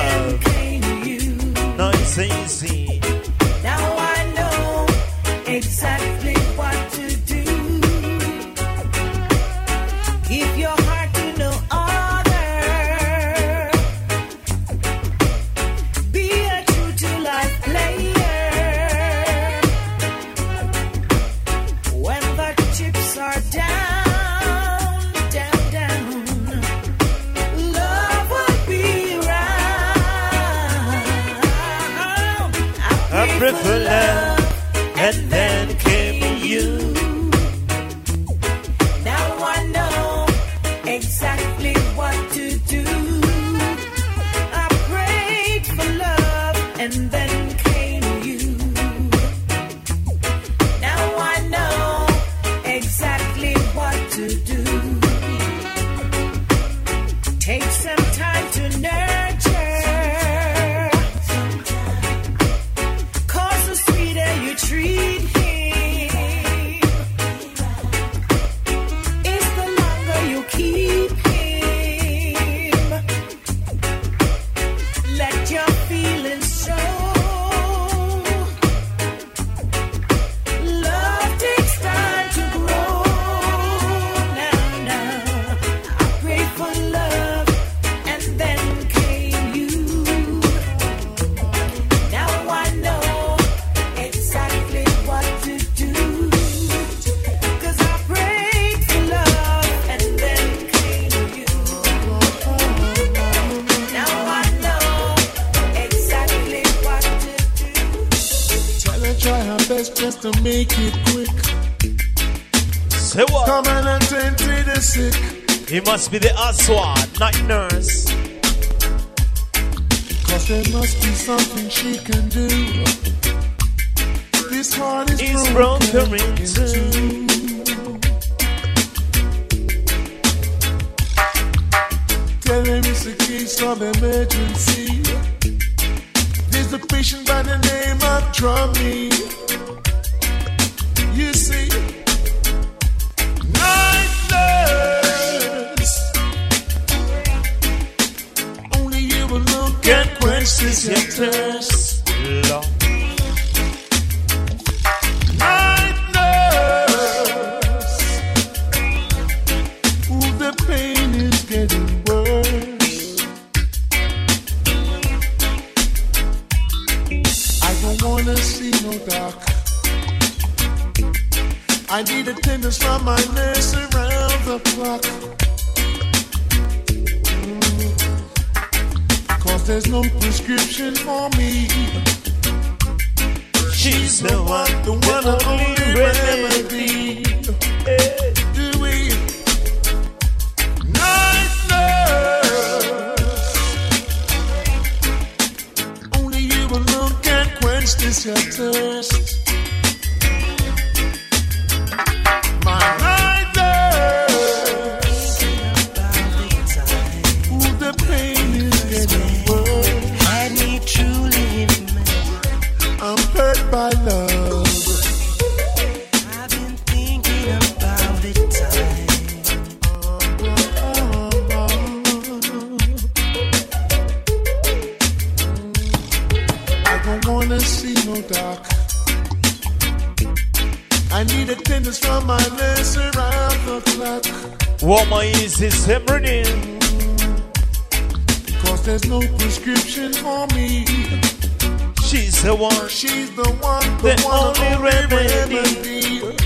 Must is everything. Cause there's no prescription for me. She's the one. She's the one, the, The one only only remedy. remedy.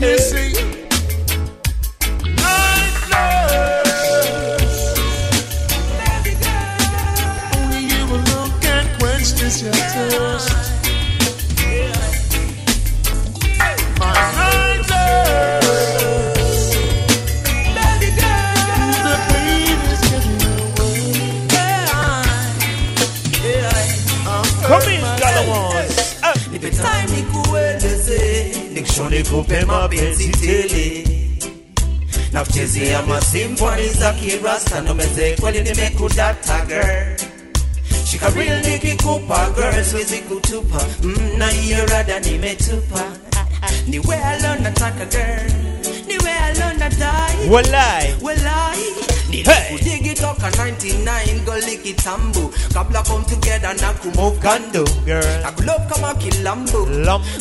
You see, kupe mapenzi tele. Na kuchezea masimfoni za kirasta nomeze kweli nimekudata girl shika real nikikupa girl siwezi kutupa. Mm, na hiyo rada nimetupa. Niwe alone nataka girl. Niwe alone nadai Walai. walai nilikudigi toka 99 goli kitambu kabla come together na kumove kando girl. Nakulove kama kilambo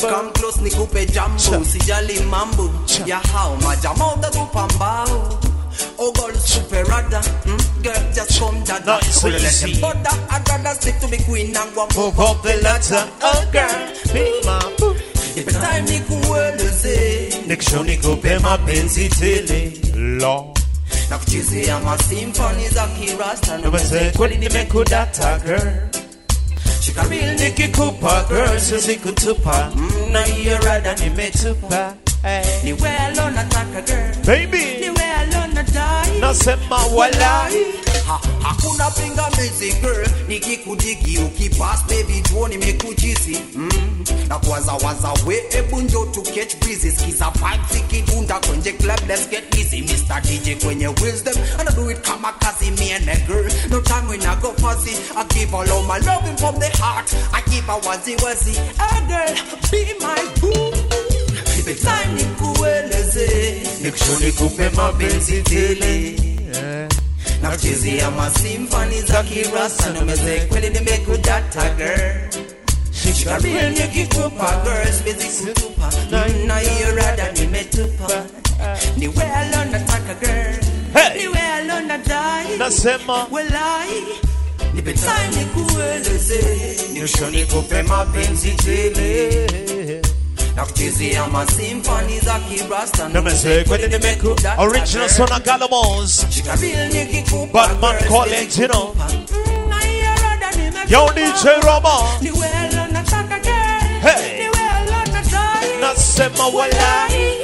come close nikupe jambo sijali mambo. Ya hao majama utatupa mbao Oh girl, super rada, mm, girl, just come dada. Nice, Oh, let easy. bother, I'd rather stick to me queen and go Move up the ladder, oh girl, be my boo. If it's time nikueleze, Nikisho nikupe mapenzi tele. Lord. Na kuchezea masimfoni za kirasta Nomeze kweli nimekudata girl. Shika real Nikikupa girl, siwezi kutupa. Mm, na hiyo rada nimetupa. Hey. niwe alone nataka girl Baby. niwe alone nadai Nasema walai. Ha, hakuna pingamizi girl. Nikikudigi ukipas baby tuoni mekujizi mm. na kwanza waza we ebu njo to catch breezy skiza vibe zikidunda kwenye club let's get busy. Mr. DJ kwenye wisdom and I do it kama kazi me and a girl. No time when I go fuzzy I give all of my loving from the heart. I give a wazi wazi a girl be my boo time nikueleze. Nikisho nikupe mapenzi tele. Na kuchezea masimfani za kirasa nomeze kweli nimekudata girl. Shika real nikikupa girl siwezi kutupa na hiyo rada nimetupa niwe alone nataka girl niwe alone nadai Nasema walai nipe time nikueleze nisho nikupe mapenzi tele na kuchezea masimfani za kweli nimekudata. Original son of Galawans. shika real nikikupa Batman siwezi you know. Mm, na hiyo rada nimetupa Yo, DJ Rama. niwe alone nataka girl Hey. niwe alone sema walai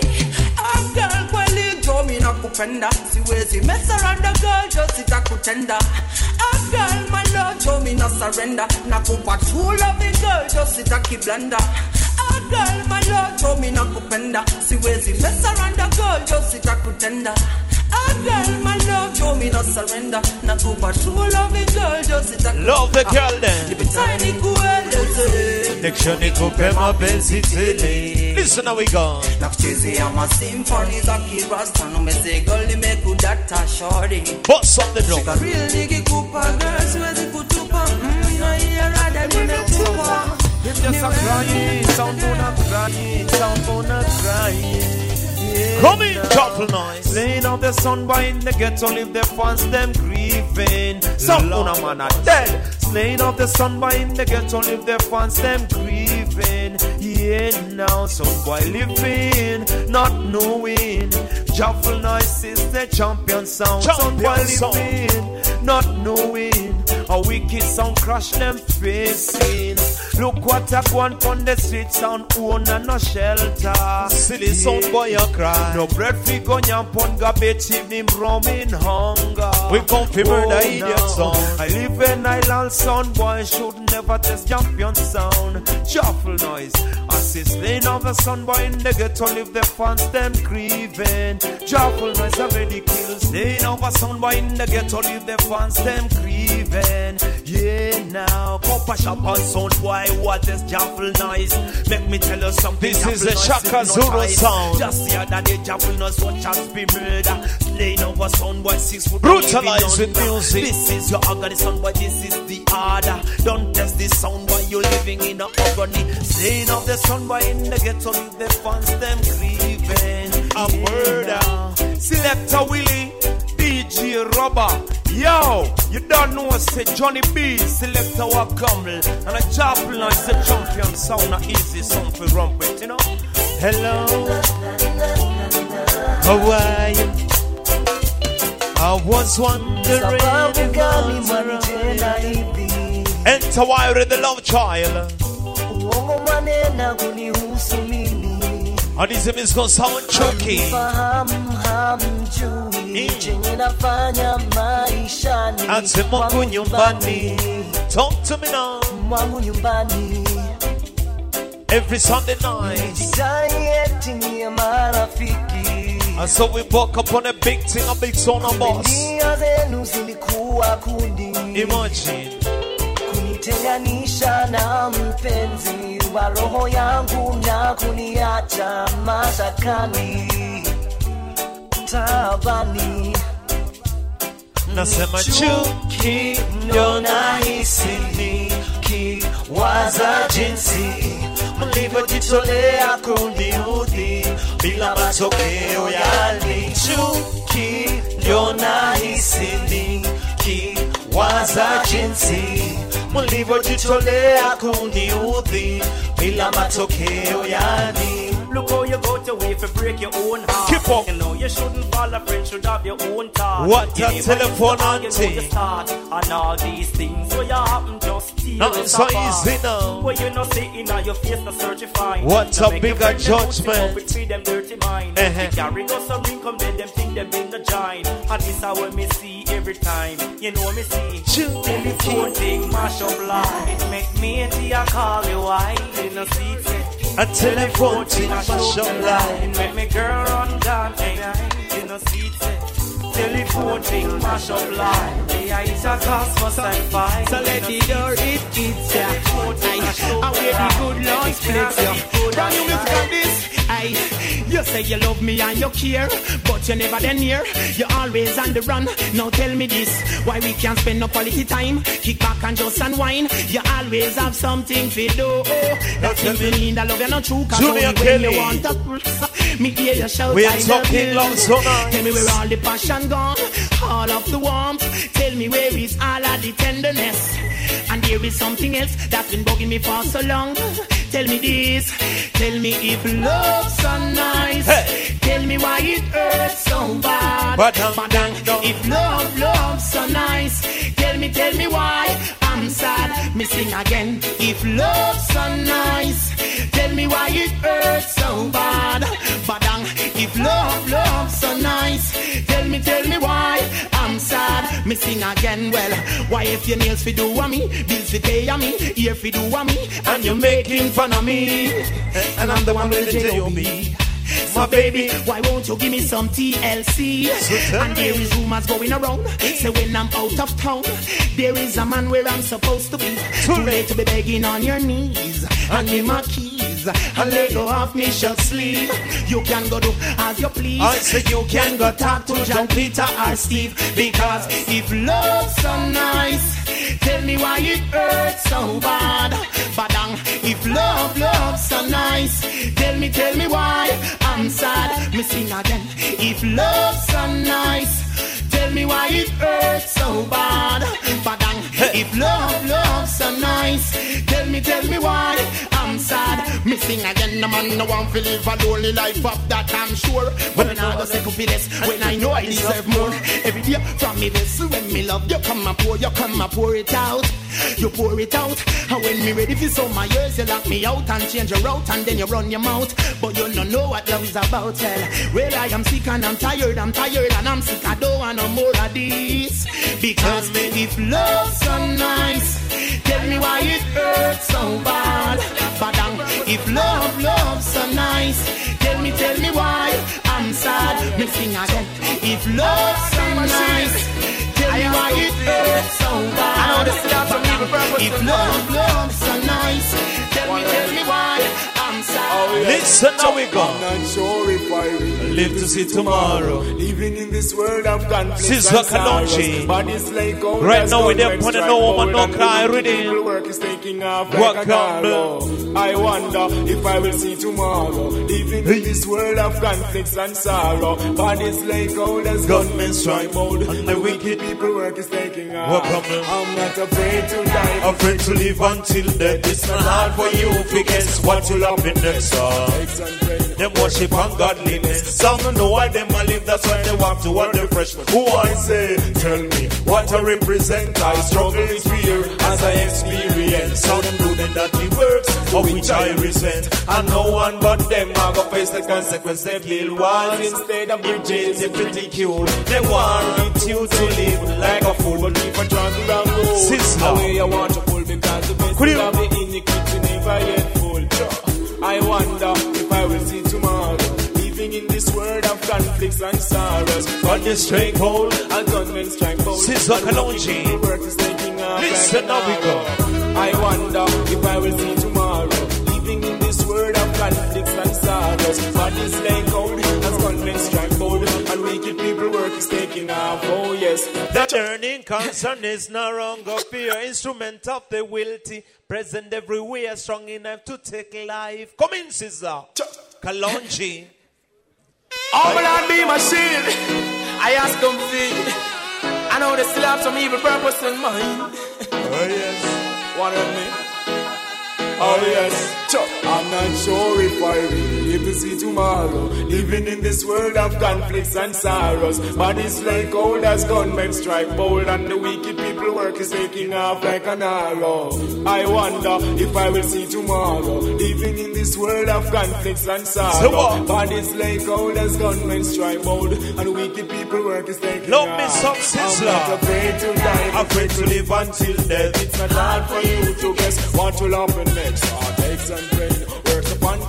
A girl kweli jo mi nakupenda siwezi mess around a girl just sitakutenda A girl my love jo mi na surrender. Nakupa true loving girl just sitakiblanda A girl my love jo mi nakupenda siwezi mess around a girl just sitakutenda A girl my love jo mi na surrender. Nakupa true loving girl just sitakutenda Love the girl then. Tiny kueleze Next nikupe mapenzi tele Listen how we go. Nakuchezea masimfoni za kirasta numezegol nimekudata shori Boss on the drum Shika real nikikupa girl siwezi kutupa Mm, na hiyo rada nimekupa It's just a crying, sound gonna crying, sound gonna crying. Yeah. Come in, Chapel Noise. Playing of the sun boy in the ghetto, leave the fans them grieving. Some una man are dead. Slaying of the sun boy in the ghetto, leave the fans them grieving. Yeah, now some boy living, not knowing. Shuffle noise is the champion sound. Some boy Champion living, not knowing. A wicked sound crash them facing. Look what I want on the streets on own and no shelter. Silly sound boy you cry No bread free go yamp on garbage evening roaming hunger. We come fi murder oh, idiot no. sound. I live in island sound boy should never test champion sound. Shuffle noise. Lane of the sun boy in the ghetto live the fans them grieving. Noise already kills. Lane of a sound boy in the ghetto live the fans them grieving. Yeah now. Shop on sound boy what is noise. Make me tell you something. This is a Shaka Zulu sound. Just the other day, Jaffel knows what chance be murder. Slain son boy, six foot. Brutalize living with under. music. This is your son boy. This is the order. Don't test this sound boy. You're living in a agony. Slain of the son boy in the ghetto, leave the fans them grieving. A murder. Selector Willie. DJ Rubber, yo, you don't know say Johnny B, selector wa Gumble, and a Chaplin is the champion sound, a easy song for rump with, you know. Hello How are you? I was wondering Sababu gani what's mwanitenda hivi? Enter wire with the love child Uongo kunihusu mimi. Sound tricky Fahamu hamjui chenye nafanya maishani Anse Mungu nyumbani. Talk to me now. Mwangu nyumbani. Every Sunday night. Jidai eti niye marafiki. And so we walk up on a big thing, a big son of boss. Nia zenu zilikuwa kundi. Imagine. Kunitenganisha na mpenzi wa roho yangu na kuniacha mashakani tabani Nasema chuki ndo nahisi nikiwaza jinsi mlivyojitolea kuniudhi bila matokeo yani. Chuki ndo nahisi nikiwaza jinsi mlivyojitolea kuniudhi bila matokeo yani Look how you go to way for break your own heart. Keep up. You know you shouldn't fall a friend, should have your own thought. What You a telephone to argue, auntie. know you start. And all these things so you happen just Nothing us so easy now. Well, you know, see in your face, the certified. What To a bigger friend them put him judgment. three them dirty mind. Uh-huh. They carry us some income, then them think them in the giant. And this is what me see every time. You know me see. Telephone thing, mash up life. Make me a call you wife. In seat, say. A telephone thing, mash up life. Make me girl run down, hey, you know, see it. Telephone thing, mash up life. Yeah, it's a cosmos and five. So let the door it hits ya. I where the good Lord splits ya. Brand new music on this. Aye. You say you love me and you care, but you never then near. You always on the run. Now tell me this, why we can't spend no quality time? Kick back and just unwind. You always have something to do. That's when we need love you not true. Cause Junior when you want to me hear you shout. We are I talking love so nice. Tell me where all the passion gone, all of the warmth. Tell me where is all of the tenderness. And there is something else that's been bugging me for so long. Tell me this, tell me if love's so nice. Tell me why it hurts so bad. But Badang, Badang. If love, love's so nice. Tell me, tell me why I'm sad. me sing again. If love's so nice, tell me why it hurts so bad. Badang, if love, love's so nice, tell me, tell me why I'm sad. Me sing again, well, why if your nails fi do a me, bills fi pay a me, ear fi do a me, and you're making fun of me, and I'm the one with the J.O.B. My baby, why won't you give me some TLC? And there is rumors going around. Say when I'm out of town, there is a man where I'm supposed to be. Too late to be begging on your knees. Hand me my keys and let go off me shirt sleeve. You can go do as you please. I say you can go talk to John Peter or Steve. Because if love's so nice, tell me why it hurts so bad. Badang, if love, love's so nice, tell me, tell me why I'm sad. Me sing again. If love's so nice, tell me why it hurts so bad. Badang, if love, love's so nice, tell me, tell me why I'm sad. Missing again. The man no want to live a lonely life of that I'm sure. But when I go second for this, when I know I deserve more. Every day from me this, when me love you come and pour, you come and pour it out. You pour it out, and when me ready for some my years, you lock me out and change your route, and then you run your mouth. But you don't know what love is about, well. Well, I am sick and I'm tired, I'm tired and I'm sick. I don't want no more of this. Because if love's so nice, tell me why it hurts so bad. Badang, if love, love's so nice, tell me, tell me why I'm sad. Me sing again. If love's so nice, tell me why it hurts so bad. I know this is not some evil purpose. If love, love's so Listen, now we go. I'm not sure if I Live to see tomorrow. Living in this world of conflict Sister. Kalonji. Like Right now we there gold put no woman, no cry, people Work is taking off Work like a on. I wonder if I will see tomorrow. Living in this world of conflicts and sorrow. Bodies like gold as gunmen strike gold. And the wicked people work is taking off. I'm not afraid to die. Afraid to live until death. It's not hard for you to guess what will happen next. Uh. Them worship ungodliness. Some know why them a live, that's why they walk toward the fresh. Who I say, tell me what I represent. I struggle in fear as I experience. Them do them dirty works, of which I resent. And no one but them are gonna face the consequence. They build walls instead of bridges. They ridicule. They want you to live like a fool, but if I try to road, Sister. Away I want to pull because the best of the iniquity never yet. I wonder if I will see tomorrow. Living in this world of conflicts and sorrows. But the straight hold. And gunmen strike bold. Sister Kalonji. The work is taking off. Listen, now we go. I wonder if I will see turning concern is no longer fear. Instrument of the wilty, present everywhere, strong enough to take life. Come in, Caesar. Kalonji. Oh, will I be my shield? I ask them see. I know they still have some evil purpose in mind. Oh yes. Of me. Oh yes. I'm not sure if I live to see tomorrow. Living in this world of conflicts and sorrows. Bodies like cold as gunmen strike bold, and the wicked people work is taking off like an arrow. I wonder if I will see tomorrow. Living in this world of conflicts and So sorrows. what? Bodies like cold as gunmen strike bold, and wicked people work is taking Love off. me some I'm not afraid to die. Afraid to live until death. It's not hard for you to guess what will happen next. Heartaches and pain,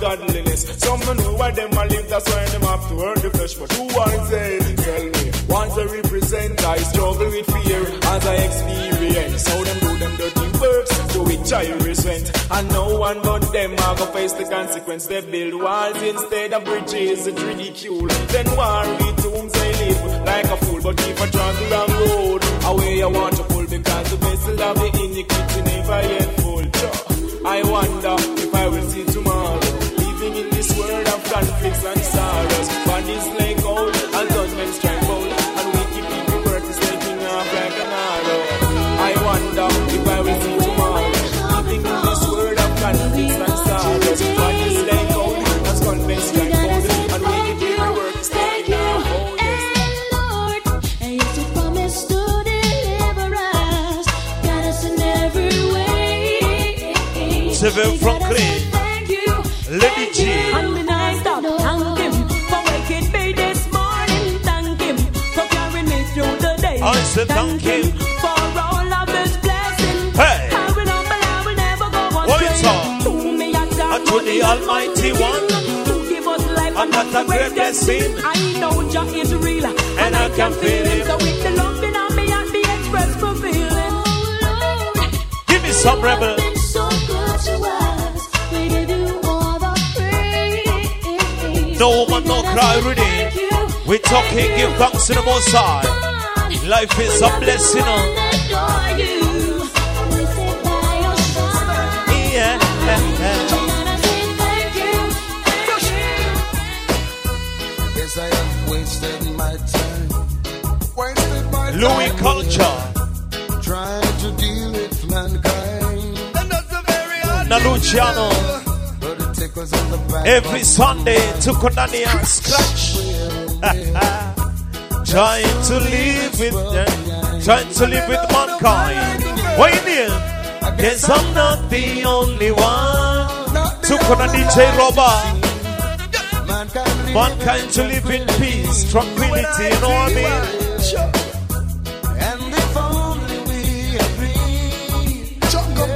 godliness. Some don't know why them a live, that's why them have to earn the flesh. But who I say, tell me, once I represent, I struggle with fear as I experience. How them do them dirty works, to which I resent. And no one but them are gonna face the consequence. They build walls instead of bridges, it's ridicule. Then worry tombs they live like a fool. But if I try the road, away I want to pull because the vessel of the iniquity never yet full. I wonder if I will see tomorrow. Conflicts and sorrows. Bodies lay cold and gunmen strike bold. And wicked people work is taking off like an arrow. I wonder if I will see tomorrow. Living in this world of conflicts and sorrows. Bodies lay cold as gunmen strike bold. And wicked people work is taking off. Yes. And you to promise to deliver us, guide us in every way. Seven Franklin. Thank you. Lady G. I said thank him. for all of his blessings. Hey. I will not, I will never go on. Talk? To me, I And to the Almighty One. Who give us life And that's a great blessing. I know Jah is real, and I can feel him. So with the love in me, and be expressed for feeling. Give me some rebel. No woman, no cry, ready. We talking, give thanks to the Most High. Life is a blessing. oh. Yeah. Louis culture. Trying to deal with mankind. And that's a very. Every Sunday to Konani Scratch. trying to live with them. Trying to live with mankind. What you need? Guess I'm not the only one. To Konani DJ Robert. Mankind to live in peace, tranquility, you know what I mean? And if only we agree.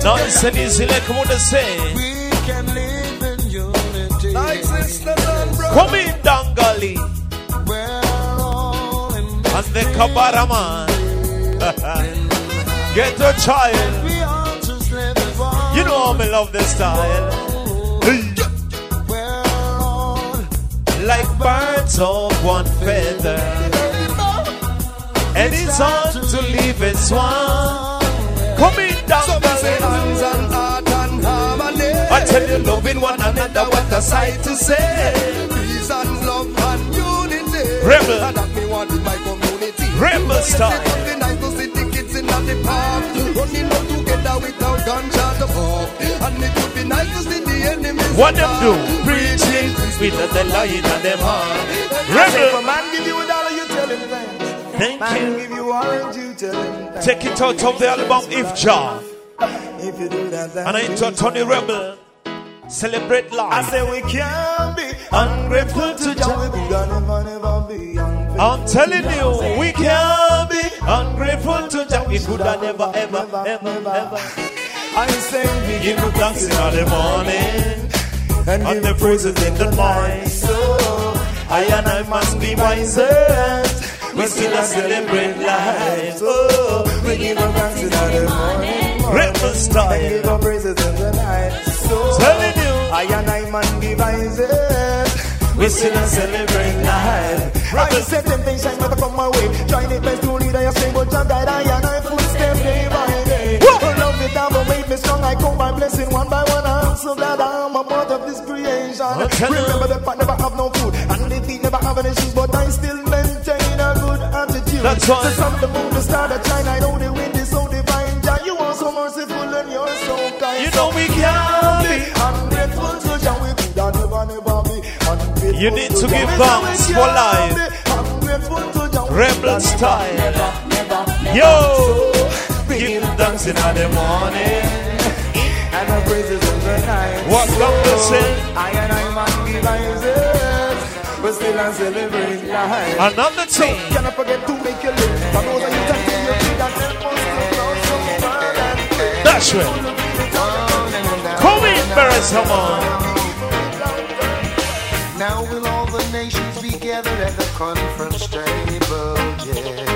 Nice and easy, like what they say. We can live in unity. Like sisters and brothers. Come in, Dangali. And the Kabaraman. Get a child. We all just live as one. You know how I love this style. Like birds of one feather. And it's hard to leave it swan. Come in, Dangali. Hands and heart and harmony. I tell you, loving one another, what a sight to say. Peace and love and unity. Rebel. And that me want my. Rebel style. It would be nice to see the kids in the park. Running out together without to pop. And it would be nice to see the enemies. What them do? Preaching with the light and them heart. Say, if a Rebel. man give you a dollar, you tell him thanks. Thank man you. give you orange, you tell him thanks. Take it out of the album If Jah. If you do that, then And I into Tony Rebel. Celebrate life. I say we can't be ungrateful to Jah. We could never, never be ungrateful. I'm telling you, we can't be ungrateful to Jah. We could have never, ever, ever, ever. I say we Give you thanks in the morning and and the praises in the night. So I and I must be wiser. We still a celebrate life. Oh, we give our thanks in the morning. Rebel And give our praises in the night. So Telling you. I and I man devices. We still a celebrate life. I said temptation never come my way. Trying it best to lead I say, but Jah guide I and I footstep day by day. Love me down, but made me strong. I come my blessing one by one. I'm so glad I'm a part of this creation. Okay. Remember the part never have no food, and the feet never have any shoes, but I still maintain a good attitude. That's right. The sun, the moon, the star, the shine. I know the wind is so divine. Jah, you are so merciful and you're so kind. You know we can't You need to give thanks for life. Ungrateful to Jah. We Rebel style. Yo, give thanks in the morning. and the praises in the night. What come to say? I and I man devices, but still I celebrate life. Another thing. Can I forget to make you live? For those of you that think you're big and help us to grow so far. That's right. Come in, Barry Salmon. Now will all the nations be gathered at the conference table, yeah.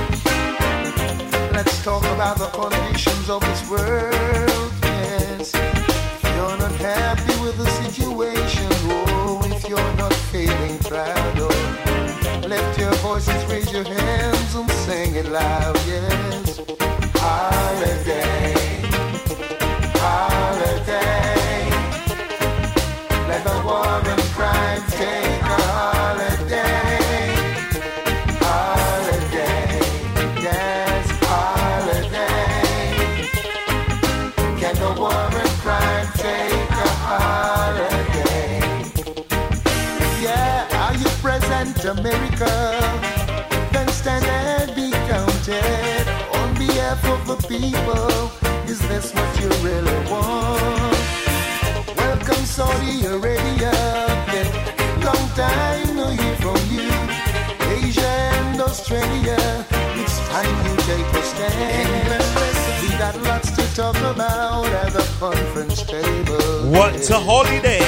Let's talk about the conditions of this world, yes. If you're not happy with the situation, oh, if you're not feeling proud, oh, lift your voices, raise your hands and sing it loud, yes. Holiday. The people. Is this what you really want? we already up. Yeah. Long time no hear from you. Asia and Australia, it's time you take a stand. We got lots to talk about at the conference table. What's a holiday?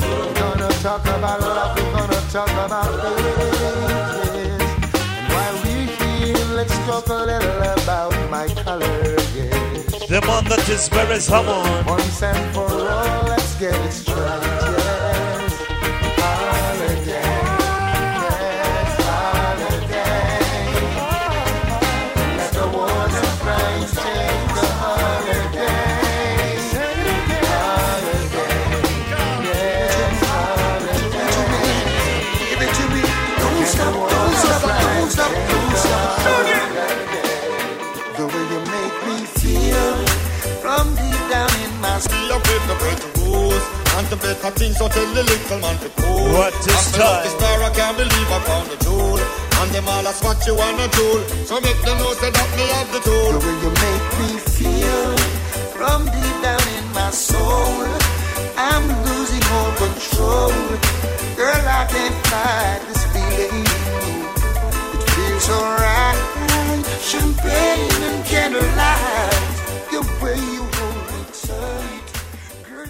We're gonna talk about love, we're gonna talk about ages. And while we're here, let's talk a little my color, yes. The man that is very someone. Once and for all, let's get it straight, yes. Be a bit, a bit rules And the better things so tell the little man to cool What is And me love time? the star I can't believe I found the jewel And them all ask what you wanna do So make them know say that me have the tool The way you make me feel from deep down in my soul. I'm losing all control. Girl, I can't fight this feeling. It feels so right. Champagne and candlelight. The way you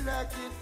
hold me